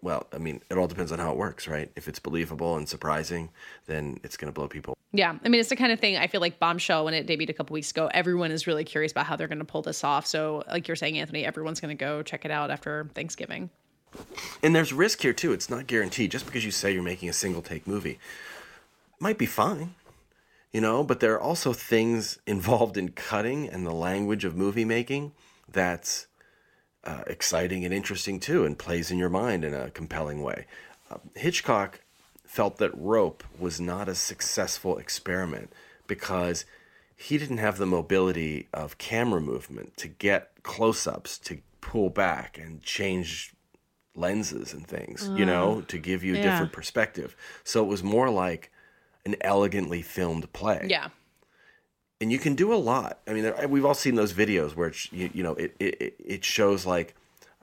Well, I mean, it all depends on how it works, right? If it's believable and surprising, then it's going to blow people. Yeah, I mean, it's the kind of thing I feel like Bombshell, when it debuted a couple weeks ago, everyone is really curious about how they're going to pull this off. So, like you're saying, Anthony, everyone's going to go check it out after Thanksgiving. And there's risk here too. It's not guaranteed. Just because you say you're making a single take movie, might be fine, you know. But there are also things involved in cutting and the language of movie making that's uh, exciting and interesting too, and plays in your mind in a compelling way. Uh, Hitchcock felt that Rope was not a successful experiment because he didn't have the mobility of camera movement to get close-ups, to pull back and change lenses and things, you know, Uh, to give you a yeah. different perspective. So it was more like an elegantly filmed play Yeah. and you can do a lot. I mean, there- we've all seen those videos where it's, you, you know it it, it shows like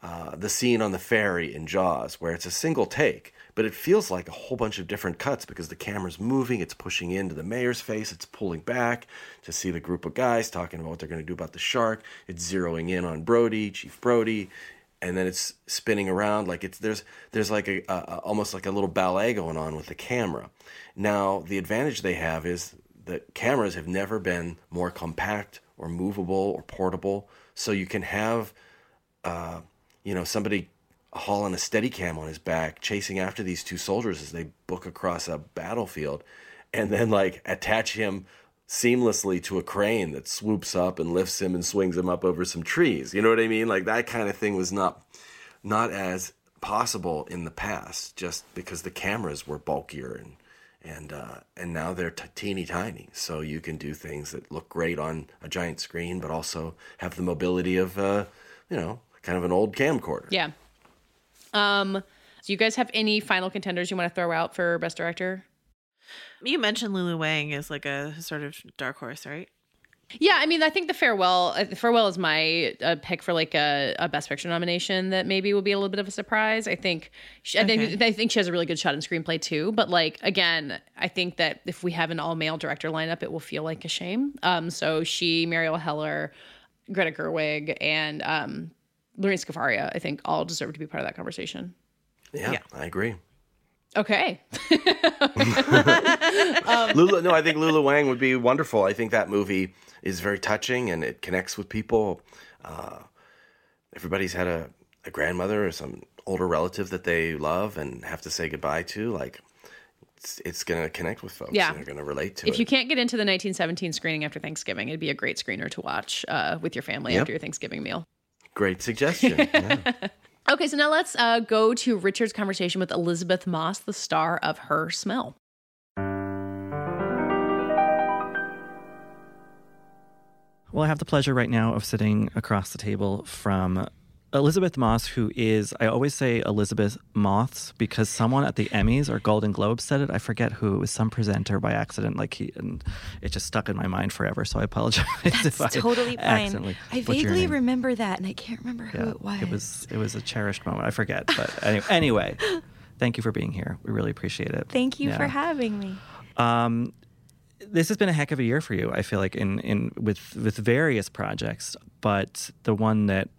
uh, the scene on the ferry in Jaws, where it's a single take, but it feels like a whole bunch of different cuts because the camera's moving, it's pushing into the mayor's face, it's pulling back to see the group of guys talking about what they're going to do about the shark. It's zeroing in on Brody, Chief Brody, and then it's spinning around like it's there's there's like a, a almost like a little ballet going on with the camera. Now the advantage they have is that cameras have never been more compact or movable or portable, so you can have uh, you know somebody hauling a Steadicam on his back chasing after these two soldiers as they book across a battlefield and then like attach him seamlessly to a crane that swoops up and lifts him and swings him up over some trees you know what i mean like that kind of thing was not not as possible in the past just because the cameras were bulkier and and uh, and now they're t- teeny tiny so you can do things that look great on a giant screen but also have the mobility of uh, you know kind of an old camcorder Yeah. Um, do you guys have any final contenders you want to throw out for best director? You mentioned Lulu Wang as like a sort of dark horse, right? Yeah, I mean, I think the farewell, uh, the farewell is my uh, pick for like a, a best picture nomination that maybe will be a little bit of a surprise. I think, she, I think, I think she has a really good shot in screenplay too. But like again, I think that if we have an all male director lineup, it will feel like a shame. Um, so she, Marielle Heller, Greta Gerwig, and um, Lorene Scafaria, I think all deserve to be part of that conversation. Yeah, I agree. Okay. Lulu, no, I think Lulu Wang would be wonderful. I think that movie is very touching and it connects with people. Uh, everybody's had a, a grandmother or some older relative that they love and have to say goodbye to. Like, it's, it's going to connect with folks. Yeah. and They're going to relate to if it. you can't get into the 1917 screening after Thanksgiving, it'd be a great screener to watch uh, with your family Yep. after your Thanksgiving meal. Great suggestion. Yeah. Okay, so now let's uh, go to Richard's conversation with Elisabeth Moss, the star of Her Smell. Well, I have the pleasure right now of sitting across the table from Elisabeth Moss, who is, I always say Elizabeth Moths because someone at the Emmys or Golden Globes said it. I forget who. It was some presenter by accident, like he, and it just stuck in my mind forever. So I apologize if I totally fine. I vaguely remember that, and I can't remember who it was. It was it was a cherished moment. I forget, but any- anyway, thank you for being here. We really appreciate it. Thank you for having me. Um, this has been a heck of a year for you. I feel like in in with with various projects, but the one that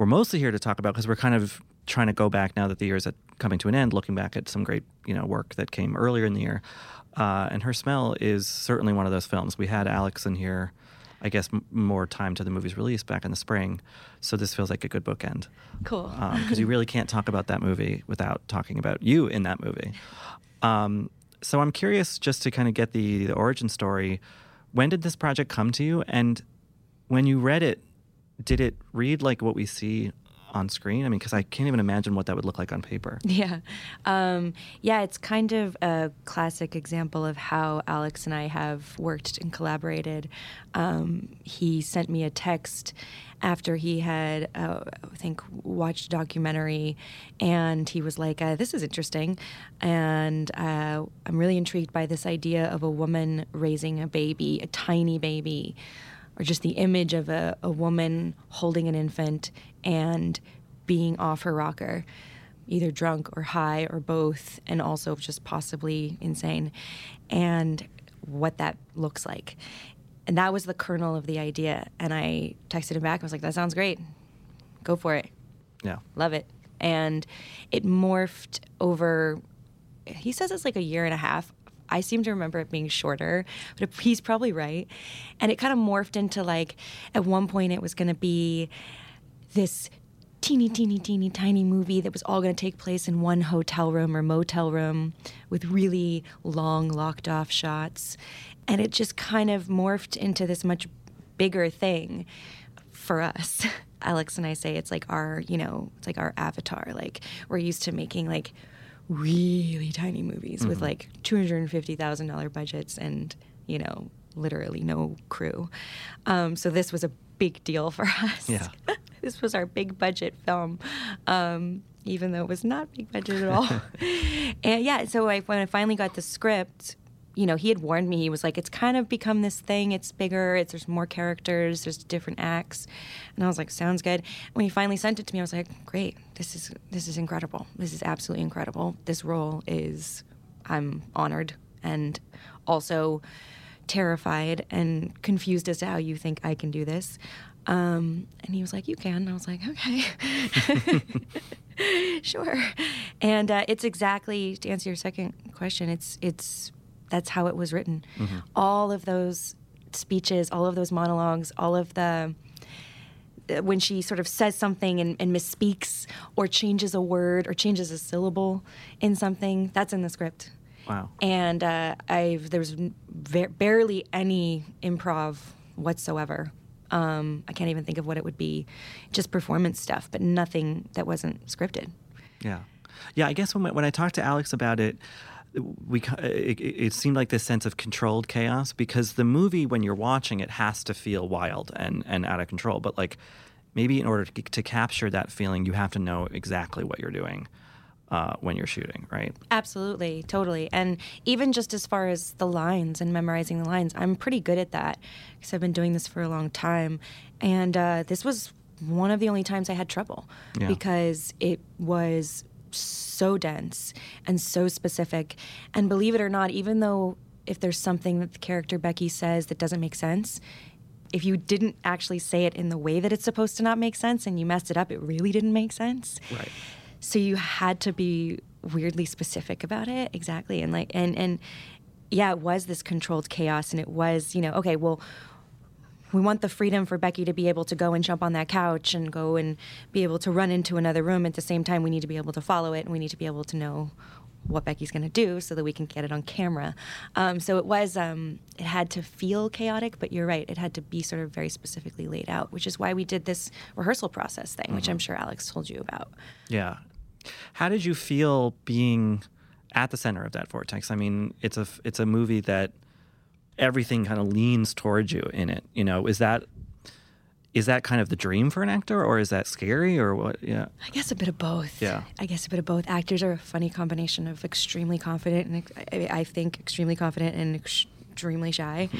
we're mostly here to talk about because we're kind of trying to go back now that the year is at, coming to an end, looking back at some great you know work that came earlier in the year. Uh, and her smell is certainly one of those films. We had Alex in here, I guess, m- more time to the movie's release back in the spring, so this feels like a good bookend Cool. because you really can't talk about that movie without talking about you in that movie. Um, so I'm curious just to kind of get the, the origin story. When did this project come to you? And when you read it, did it read like what we see on screen? I mean, because I can't even imagine what that would look like on paper. Yeah. Um, yeah, it's kind of a classic example of how Alex and I have worked and collaborated. Um, he sent me a text after he had, uh, I think, watched a documentary, and he was like, uh, This is interesting. And uh, I'm really intrigued by this idea of a woman raising a baby, a tiny baby or just the image of a, a woman holding an infant and being off her rocker, either drunk or high or both, and also just possibly insane, and what that looks like. And that was the kernel of the idea. And I texted him back. I was like, that sounds great. Go for it. Yeah. Love it. And it morphed over, he says it's like a year and a half. I seem to remember it being shorter, but he's probably right. And it kind of morphed into like, at one point, it was going to be this teeny, teeny, teeny, tiny movie that was all going to take place in one hotel room or motel room with really long, locked off shots. And it just kind of morphed into this much bigger thing for us. Alex and I say it's like our, you know, it's like our avatar. Like we're used to making like really tiny movies with Mhm. like two hundred and fifty thousand dollar budgets and you know literally no crew. Um, so this was a big deal for us. Yeah. this was our big budget film, um, even though it was not big budget at all. and yeah, so I, when I finally got the script, you know, he had warned me. He was like, "It's kind of become this thing. It's bigger. It's there's more characters. There's different acts." And I was like, "Sounds good." When he finally sent it to me, I was like, "Great. This is this is incredible. This is absolutely incredible. This role is, I'm honored and also terrified and confused as to how you think I can do this." Um, and he was like, "You can." And I was like, "Okay." sure. And uh, it's exactly to answer your second question. It's it's that's how it was written. Mhm. All of those speeches, all of those monologues, all of the uh, when she sort of says something and, and misspeaks or changes a word or changes a syllable in something, that's in the script. Wow. And uh, I've there was ver- barely any improv whatsoever. Um, I can't even think of what it would be, just performance stuff, but nothing that wasn't scripted. Yeah, yeah. I guess when when I talked to Alex about it, we it, it seemed like this sense of controlled chaos because the movie, when you're watching it, has to feel wild and and out of control. But like maybe in order to, to capture that feeling, you have to know exactly what you're doing uh, when you're shooting, right? Absolutely, totally. And even just as far as the lines and memorizing the lines, I'm pretty good at that because I've been doing this for a long time. And uh, this was one of the only times I had trouble Yeah. because it was so dense and so specific. And believe it or not, even though if there's something that the character Becky says that doesn't make sense, if you didn't actually say it in the way that it's supposed to not make sense and you messed it up, it really didn't make sense. Right. so you had to be weirdly specific about it exactly and like and and yeah it was this controlled chaos and it was you know okay well we want the freedom for Becky to be able to go and jump on that couch and go and be able to run into another room. At the same time, we need to be able to follow it and we need to be able to know what Becky's going to do so that we can get it on camera. Um, so it was, um, it had to feel chaotic, but you're right, it had to be sort of very specifically laid out, which is why we did this rehearsal process thing, which I'm sure Alex told you about. Yeah. How did you feel being at the center of that vortex? I mean, it's a it's a movie that everything kind of leans towards you in it. You know, is that is that kind of the dream for an actor, or is that scary, or what? Yeah. I guess a bit of both. Yeah. I guess a bit of both. Actors are a funny combination of extremely confident and I I think extremely confident and extremely shy.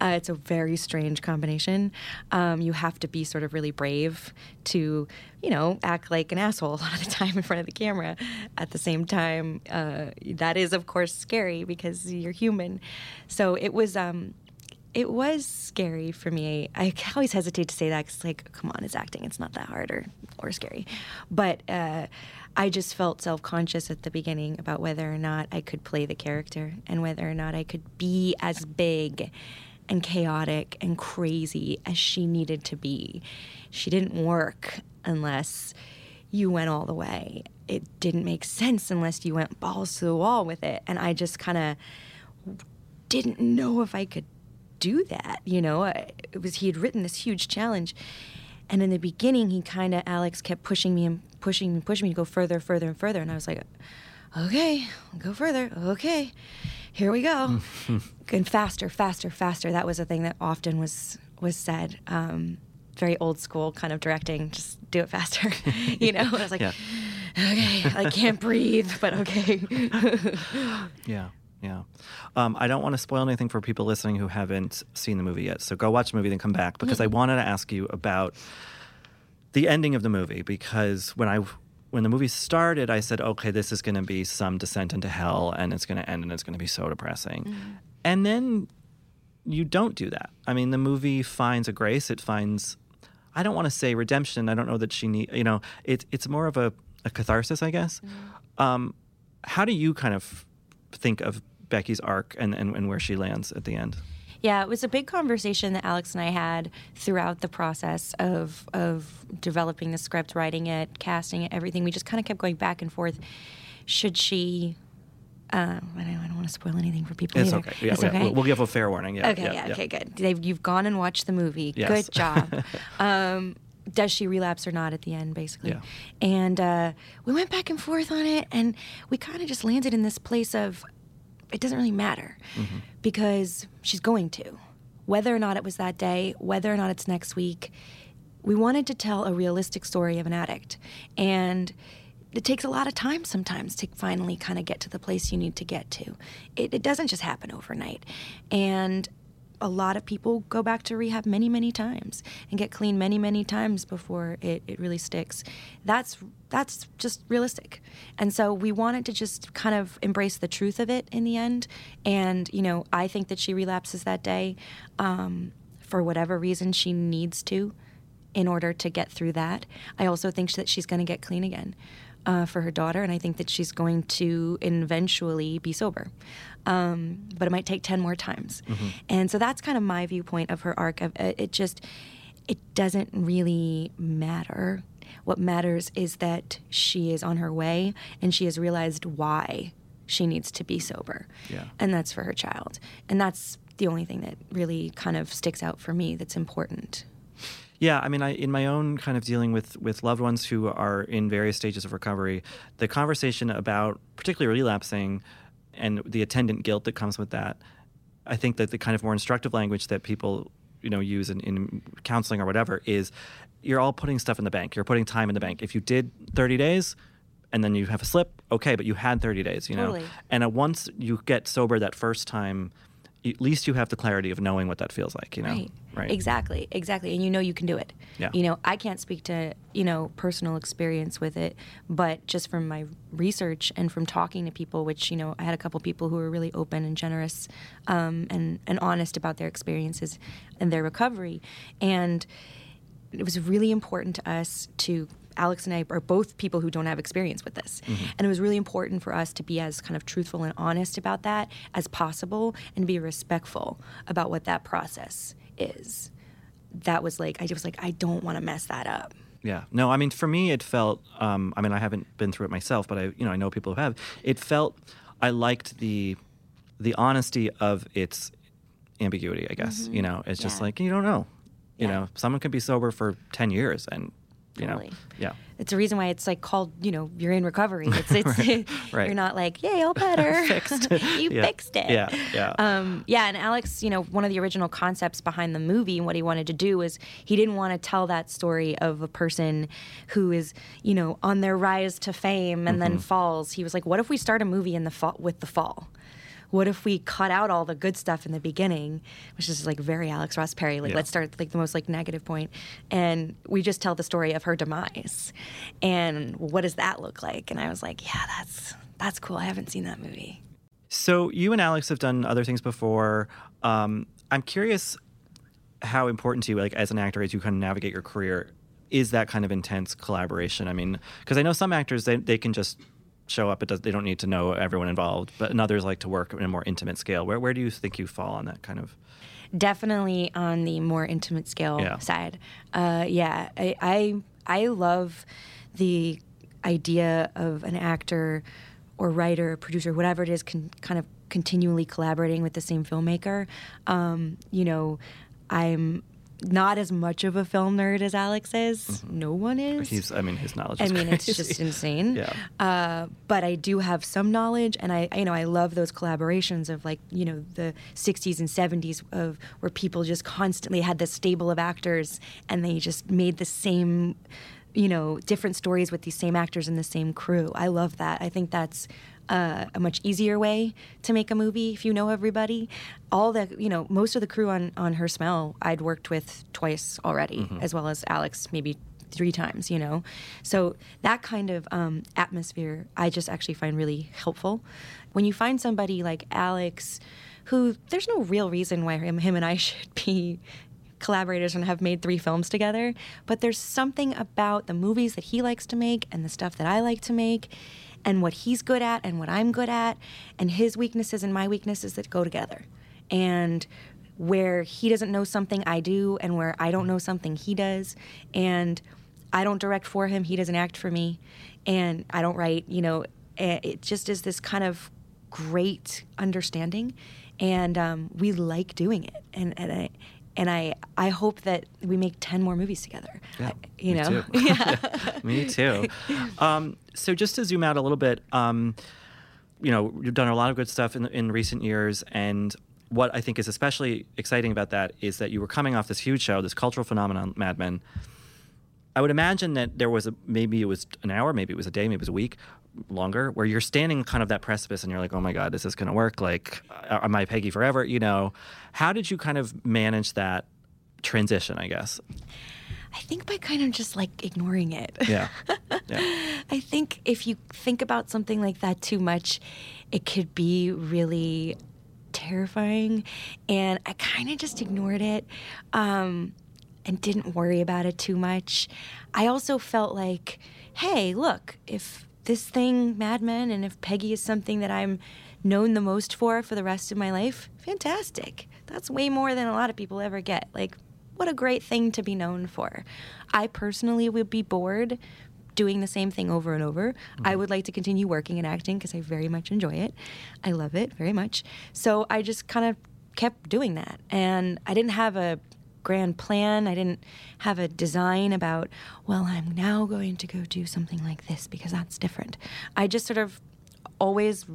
Uh, it's a very strange combination. Um, you have to be sort of really brave to, you know, act like an asshole a lot of the time in front of the camera. At the same time, uh, that is of course scary because you're human. So it was. Um, it was scary for me. I always hesitate to say that because, like, come on, it's acting. It's not that hard or, or scary. But uh, I just felt self conscious at the beginning about whether or not I could play the character and whether or not I could be as big and chaotic and crazy as she needed to be. She didn't work unless you went all the way. It didn't make sense unless you went balls to the wall with it. And I just kind of didn't know if I could do that. You know, it was he had written this huge challenge, and in the beginning, he kind of Alex kept pushing me and pushing pushing me to go further, further, and further, and I was like, okay, go further. Okay, here we go, and faster, faster, faster. That was a thing that often was was said. Um, very old school kind of directing. Just do it faster. you know, I was like, Yeah. okay, I can't breathe, but okay. Yeah. Yeah. Um, I don't want to spoil anything for people listening who haven't seen the movie yet. So go watch the movie, then come back because I wanted to ask you about the ending of the movie because when I when the movie started, I said, okay, this is going to be some descent into hell, and it's going to end, and it's going to be so depressing. And then you don't do that. I mean, the movie finds a grace. It finds, I don't want to say redemption. I don't know that she need. You know, it's it's more of a, a catharsis, I guess. Um, how do you kind of think of Becky's arc and, and, and where she lands at the end? Yeah, it was a big conversation that Alex and I had throughout the process of of developing the script, writing it, casting it, everything. We just kind of kept going back and forth. Should she? Uh, I, don't, don't want to spoil anything for people. It's either. okay. Yeah, it's yeah. okay. We'll, we'll give a fair warning. Yeah. okay. Yeah. Okay. Good. They've, you've gone and watched the movie. Yes. Good job. um, does she relapse or not at the end, basically? Yeah. And uh, we went back and forth on it, and we kind of just landed in this place of it doesn't really matter Mm-hmm. because she's going to. Whether or not it was that day, whether or not it's next week, we wanted to tell a realistic story of an addict. And it takes a lot of time sometimes to finally kind of get to the place you need to get to. It, it doesn't just happen overnight. And a lot of people go back to rehab many, many times and get clean many, many times before it, it really sticks. That's that's just realistic. And so we wanted to just kind of embrace the truth of it in the end. And, you know, I think that she relapses that day um, for whatever reason she needs to in order to get through that. I also think that she's going to get clean again uh, for her daughter, and I think that she's going to eventually be sober. Um, but it might take 10 more times. And so that's kind of my viewpoint of her arc. Of, uh, it just, it doesn't really matter. What matters is that she is on her way and she has realized why she needs to be sober. Yeah. And that's for her child. And that's the only thing that really kind of sticks out for me that's important. Yeah, I mean, I in my own kind of dealing with with loved ones who are in various stages of recovery, the conversation about particularly relapsing and the attendant guilt that comes with that, I think that the kind of more instructive language that people you know use in, in counseling or whatever is you're all putting stuff in the bank. You're putting time in the bank. If you did 30 days and then you have a slip, okay, but you had 30 days, you know. Totally. And uh, once you get sober that first time, at least you have the clarity of knowing what that feels like, you know. Right. Right. Exactly. Exactly. And you know you can do it. Yeah. You know, I can't speak to, you know, personal experience with it, but just from my research and from talking to people, which, you know, I had a couple people who were really open and generous um, and, and honest about their experiences and their recovery. And it was really important to us to Alex and I are both people who don't have experience with this. Mhm. And it was really important for us to be as kind of truthful and honest about that as possible and be respectful about what that process is. That was like, I just was like, I don't want to mess that up. Yeah. No, I mean, for me, it felt. Um, I mean, I haven't been through it myself, but I, you know, I know people who have. It felt. I liked the, the honesty of its ambiguity. I guess Mhm. you know, it's just like you don't know. You know, someone could be sober for ten years, and you know, yeah. It's a reason why it's like called, you know, you're in recovery. It's, it's Right, right. you're not like, yay, all better. Fixed. you Yeah, fixed it. yeah, yeah. Um, yeah, and Alex, you know, one of the original concepts behind the movie and what he wanted to do was he didn't want to tell that story of a person who is, you know, on their rise to fame and then Mhm. falls. He was like, what if we start a movie in the fall with the fall? What if we cut out all the good stuff in the beginning, which is like very Alex Ross Perry? Like, Yeah. let's start like the most like negative point, and we just tell the story of her demise, and what does that look like? And I was like, yeah, that's that's cool. I haven't seen that movie. So you and Alex have done other things before. Um, I'm curious how important to you, like as an actor, as you kind of navigate your career, is that kind of intense collaboration? I mean, because I know some actors they they can just show up. It does. They don't need to know everyone involved. But and others like to work in a more intimate scale. Where where do you think you fall on that kind of? definitely on the more intimate scale Yeah. side. Uh, yeah, I, I I love the idea of an actor or writer, producer, whatever it is, can kind of continually collaborating with the same filmmaker. Um, you know, I'm not as much of a film nerd as Alex is. No one is. He's. I mean, his knowledge. I mean, it's just insane. Yeah. Uh, but I do have some knowledge, and I, you know, I love those collaborations of like, you know, the '60s and '70s of where people just constantly had this stable of actors, and they just made the same, you know, different stories with these same actors and the same crew. I love that. I think that's uh, a much easier way to make a movie if you know everybody. All the, you know, most of the crew on on Her Smell, I'd worked with twice already, Mhm. as well as Alex, maybe three times. You know, so that kind of um, atmosphere, I just actually find really helpful. When you find somebody like Alex, who there's no real reason why him, him and I should be collaborators and have made three films together, but there's something about the movies that he likes to make and the stuff that I like to make and what he's good at and what I'm good at and his weaknesses and my weaknesses that go together. And where he doesn't know something I do and where I don't know something he does. And I don't direct for him, he doesn't act for me. And I don't write, you know, it just is this kind of great understanding. And um, we like doing it. And, and I and I, I hope that we make 10 more movies together. Yeah, you me know? too. Yeah. me too. Um, so just to zoom out a little bit, um, you know, you've done a lot of good stuff in, in recent years, and what I think is especially exciting about that is that you were coming off this huge show, this cultural phenomenon, Mad Men. I would imagine that there was a maybe it was an hour, maybe it was a day, maybe it was a week longer, where you're standing kind of that precipice and you're like, oh my God, is this going to work? Like, uh, am I Peggy forever? You know, how did you kind of manage that transition, I guess? I think by kind of just like ignoring it. Yeah. I think if you think about something like that too much, it could be really terrifying. And I kind of just ignored it um, and didn't worry about it too much. I also felt like, hey, look, if this thing, Mad Men, and if Peggy is something that I'm known the most for for the rest of my life, fantastic. That's way more than a lot of people ever get. Like, what a great thing to be known for. I personally would be bored doing the same thing over and over. I mm-hmm. would like to continue working and acting because I very much enjoy it. I love it very much. So I just kind of kept doing that. And I didn't have a grand plan. I didn't have a design about, well, I'm now going to go do something like this because that's different. I just sort of always,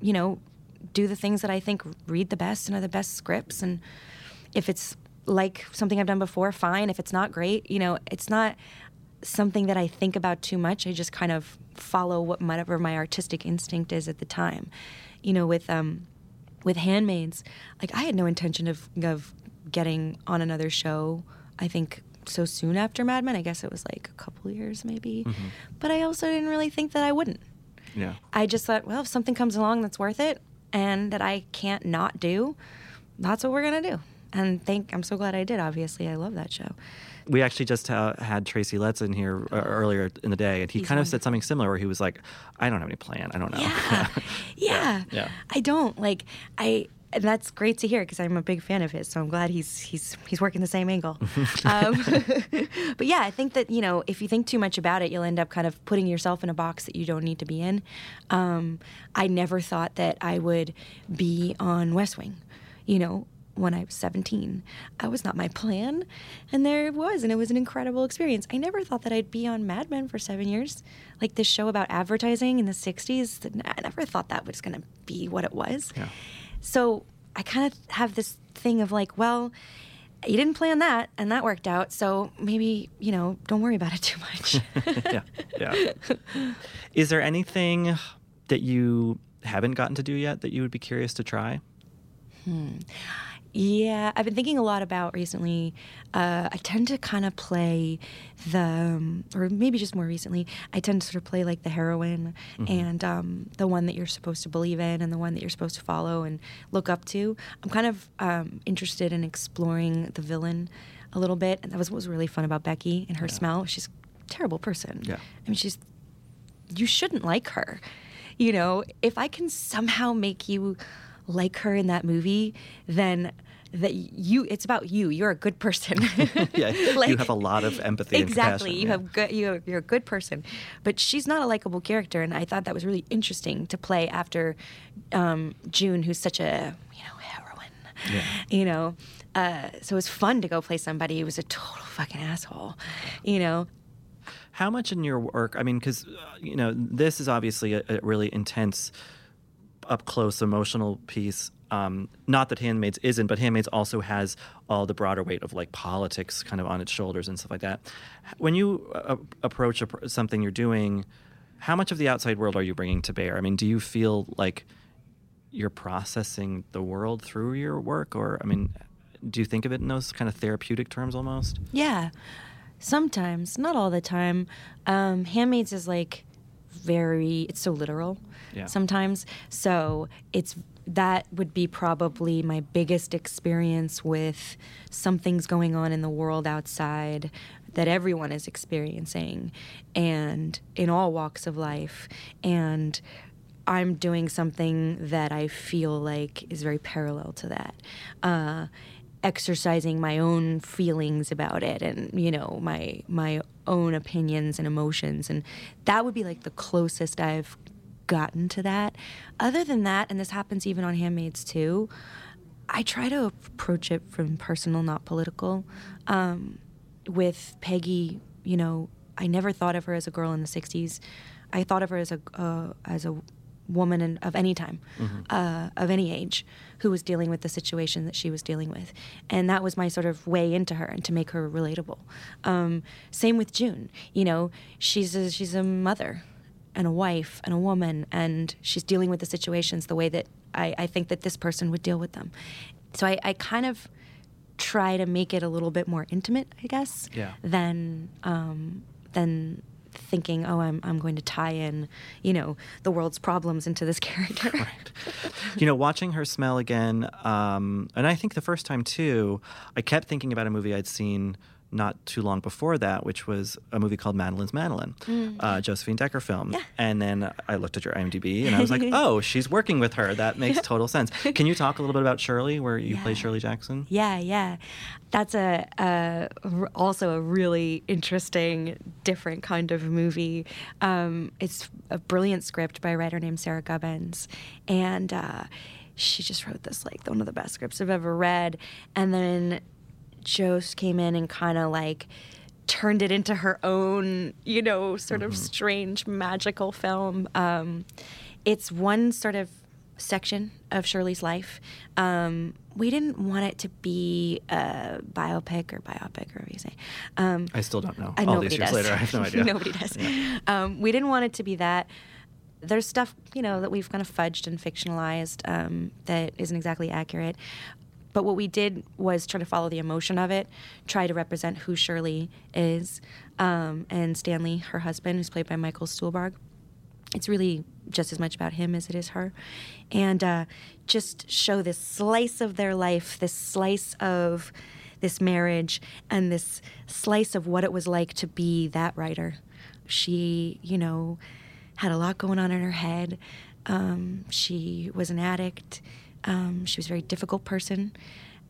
you know, do the things that I think read the best and are the best scripts. And if it's like something I've done before, fine. If it's not great, you know, it's not something that I think about too much. I just kind of follow what whatever my artistic instinct is at the time. You know, with um, with Handmaids, like I had no intention of of getting on another show. I think so soon after Mad Men. I guess it was like a couple years maybe, Mm-hmm. but I also didn't really think that I wouldn't. Yeah. I just thought, well, if something comes along that's worth it and that I can't not do, that's what we're gonna do. And thank I'm so glad I did. Obviously, I love that show. we actually just uh, had Tracy Letts in here uh, earlier in the day, and he He's kind of wonderful. said something similar where he was like, I don't have any plan. I don't know. Yeah. yeah. Yeah. I don't like I and that's great to hear because I'm a big fan of his. So I'm glad he's he's he's working the same angle. um, but yeah, I think that you know if you think too much about it, you'll end up kind of putting yourself in a box that you don't need to be in. Um, I never thought that I would be on West Wing. You know, when I was 17. That was not my plan. And there it was, and it was an incredible experience. I never thought that I'd be on Mad Men for seven years. Like this show about advertising in the 60s, I never thought that was going to be what it was. Yeah. So I kind of have this thing of like, well, you didn't plan that, and that worked out. So maybe, you know, don't worry about it too much. yeah. Yeah. Is there anything that you haven't gotten to do yet that you would be curious to try? Hmm. Yeah, I've been thinking a lot about recently. Uh, I tend to kind of play the, um, or maybe just more recently, I tend to sort of play like the heroine Mhm. and um, the one that you're supposed to believe in and the one that you're supposed to follow and look up to. I'm kind of um, interested in exploring the villain a little bit, and that was what was really fun about Becky and her smell. She's a terrible person. Yeah. I mean, she's you shouldn't like her. You know, if I can somehow make you like her in that movie, then that you it's about you. You're a good person. yeah. you have a lot of empathy. exactly. You yeah. have good you you're a good person. But she's not a likable character and I thought that was really interesting to play after um, June who's such a, you know, heroine. yeah. You know. Uh, so it was fun to go play somebody who was a total fucking asshole. You know. How much in your work? I mean, because uh, you know, this is obviously a, a really intense, up close emotional piece. Um, not that Handmaids isn't, but Handmaids also has all the broader weight of like politics kind of on its shoulders and stuff like that. When you uh, approach a, pr- something you're doing, how much of the outside world are you bringing to bear? I mean, do you feel like you're processing the world through your work, or I mean, do you think of it in those kind of therapeutic terms almost? Yeah, sometimes, not all the time. Um, Handmaids is like very, it's so literal Yeah. sometimes. So it's that would be probably my biggest experience with something's going on in the world outside that everyone is experiencing and in all walks of life. And I'm doing something that I feel like is very parallel to that. Uh, exercising my own feelings about it and you know my my own opinions and emotions and that would be like the closest I've gotten to that other than that and this happens even on handmaids too I try to approach it from personal not political um, with Peggy you know I never thought of her as a girl in the 60s I thought of her as a uh, as a woman in, of any time, Mhm. uh, of any age, who was dealing with the situation that she was dealing with, and that was my sort of way into her and to make her relatable. Um, same with June. You know, she's a, she's a mother and a wife and a woman, and she's dealing with the situations the way that I, I think that this person would deal with them. So I, I kind of try to make it a little bit more intimate, I guess, Yeah. than um, than thinking, oh, I'm I'm going to tie in, you know, the world's problems into this character. right. you know, watching her smell again, um, and I think the first time too, I kept thinking about a movie I'd seen not too long before that, which was a movie called Madeline's Madeline, Mm. uh, Josephine Decker film. And then I looked at your IMDb and I was like, oh, she's working with her. That makes total sense. Can you talk a little bit about Shirley, where you play Shirley Jackson? Yeah, yeah, that's a, a r- also a really interesting, different kind of movie. Um, it's a brilliant script by a writer named Sarah Gubbins, and uh, she just wrote this like one of the best scripts I've ever read. And then Jose came in and kind of like turned it into her own, you know, sort of strange magical film. Um, it's one sort of section of Shirley's life. Um, we didn't want it to be a biopic or biopic or whatever you say. Um, I still don't know. uh, All these years does. later, I have no idea. nobody does. Um, we didn't want it to be that. There's stuff, you know, that we've kind of fudged and fictionalized um, that isn't exactly accurate. But what we did was try to follow the emotion of it, try to represent who Shirley is, um, and Stanley, her husband, who's played by Michael Stuhlbarg. It's really just as much about him as it is her. And uh, just show this slice of their life, this slice of this marriage and this slice of what it was like to be that writer. She, you know, had a lot going on in her head. Um, she was an addict. Um, she was a very difficult person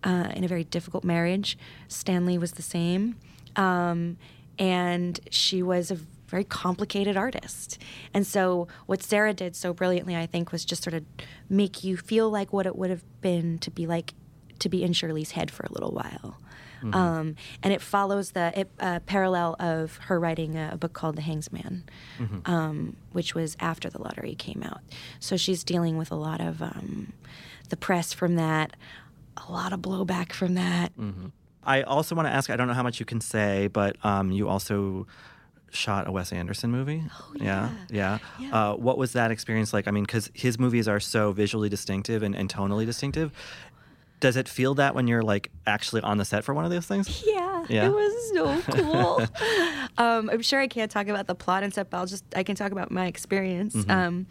uh, in a very difficult marriage. Stanley was the same. Um, and she was a very complicated artist. And so, what Sarah did so brilliantly, I think, was just sort of make you feel like what it would have been to be like to be in Shirley's head for a little while. Mm-hmm. Um, and it follows the it, uh, parallel of her writing a, a, book called The Hangsaman, mm-hmm. um, which was after the lottery came out. So she's dealing with a lot of um, the press from that, a lot of blowback from that. Mm-hmm. I also want to ask I don't know how much you can say, but um, you also shot a Wes Anderson movie. Oh, yeah. Yeah. yeah. Uh, what was that experience like? I mean, because his movies are so visually distinctive and, and tonally distinctive does it feel that when you're like actually on the set for one of those things? Yeah, yeah. it was so cool. um, I'm sure I can't talk about the plot and stuff, but I'll just I can talk about my experience. Mm-hmm. Um,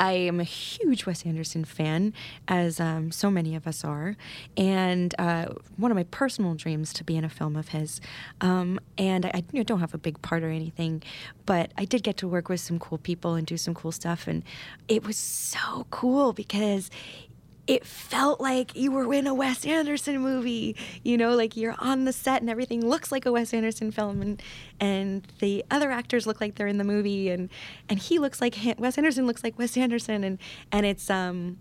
I am a huge Wes Anderson fan, as um, so many of us are, and uh, one of my personal dreams to be in a film of his. Um, and I, I don't have a big part or anything, but I did get to work with some cool people and do some cool stuff, and it was so cool because it felt like you were in a Wes Anderson movie. You know, like you're on the set and everything looks like a Wes Anderson film, and and the other actors look like they're in the movie, and and he looks like Wes Anderson looks like Wes Anderson, and and it's um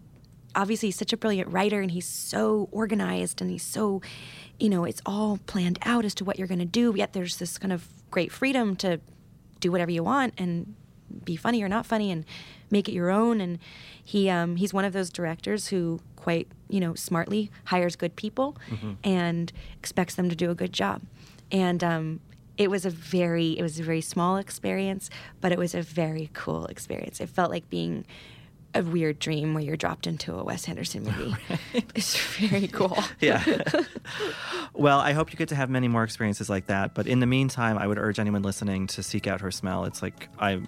obviously he's such a brilliant writer, and he's so organized, and he's so you know it's all planned out as to what you're going to do. Yet there's this kind of great freedom to do whatever you want and be funny or not funny and make it your own. And he um, he's one of those directors who quite you know smartly hires good people mm-hmm. and expects them to do a good job. And um, it was a very it was a very small experience, but it was a very cool experience. It felt like being a weird dream where you're dropped into a Wes Anderson movie. Right. It's very cool. yeah. well, I hope you get to have many more experiences like that. But in the meantime, I would urge anyone listening to seek out her smell. It's like I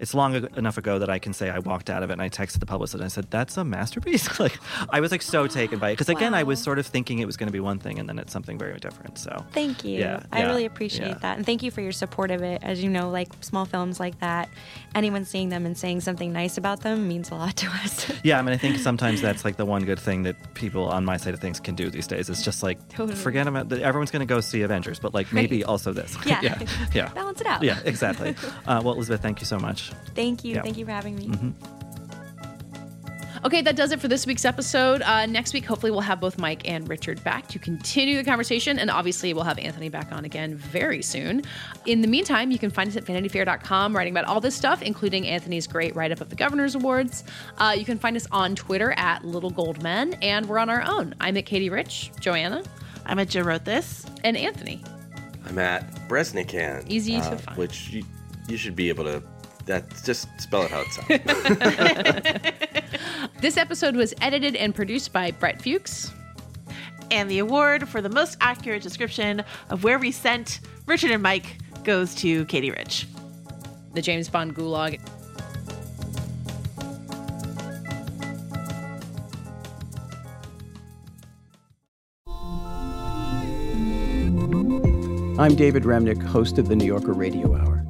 it's long enough ago that I can say I walked out of it and I texted the publicist and I said, "That's a masterpiece." like I was like so taken by it because again, wow. I was sort of thinking it was going to be one thing and then it's something very different. So thank you. Yeah, I yeah, really appreciate yeah. that, and thank you for your support of it. As you know, like small films like that, anyone seeing them and saying something nice about them means a lot to us. yeah, I mean, I think sometimes that's like the one good thing that people on my side of things can do these days. It's just like totally. forget about that. Everyone's going to go see Avengers, but like maybe also this. Yeah, yeah, yeah. Balance it out. Yeah, exactly. Uh, well, Elisabeth, thank you so much. Thank you. Yeah. Thank you for having me. Mm-hmm. Okay, that does it for this week's episode. Uh, next week, hopefully, we'll have both Mike and Richard back to continue the conversation. And obviously, we'll have Anthony back on again very soon. In the meantime, you can find us at vanityfair.com writing about all this stuff, including Anthony's great write up of the Governor's Awards. Uh, you can find us on Twitter at Little Gold Men, and we're on our own. I'm at Katie Rich, Joanna. I'm at Joe Wrote This. And Anthony. I'm at Breznican. Easy uh, to find. Which you, you should be able to that just spell it how it sounds. this episode was edited and produced by Brett Fuchs. And the award for the most accurate description of where we sent Richard and Mike goes to Katie Rich. The James Bond Gulag. I'm David Remnick, host of the New Yorker Radio Hour.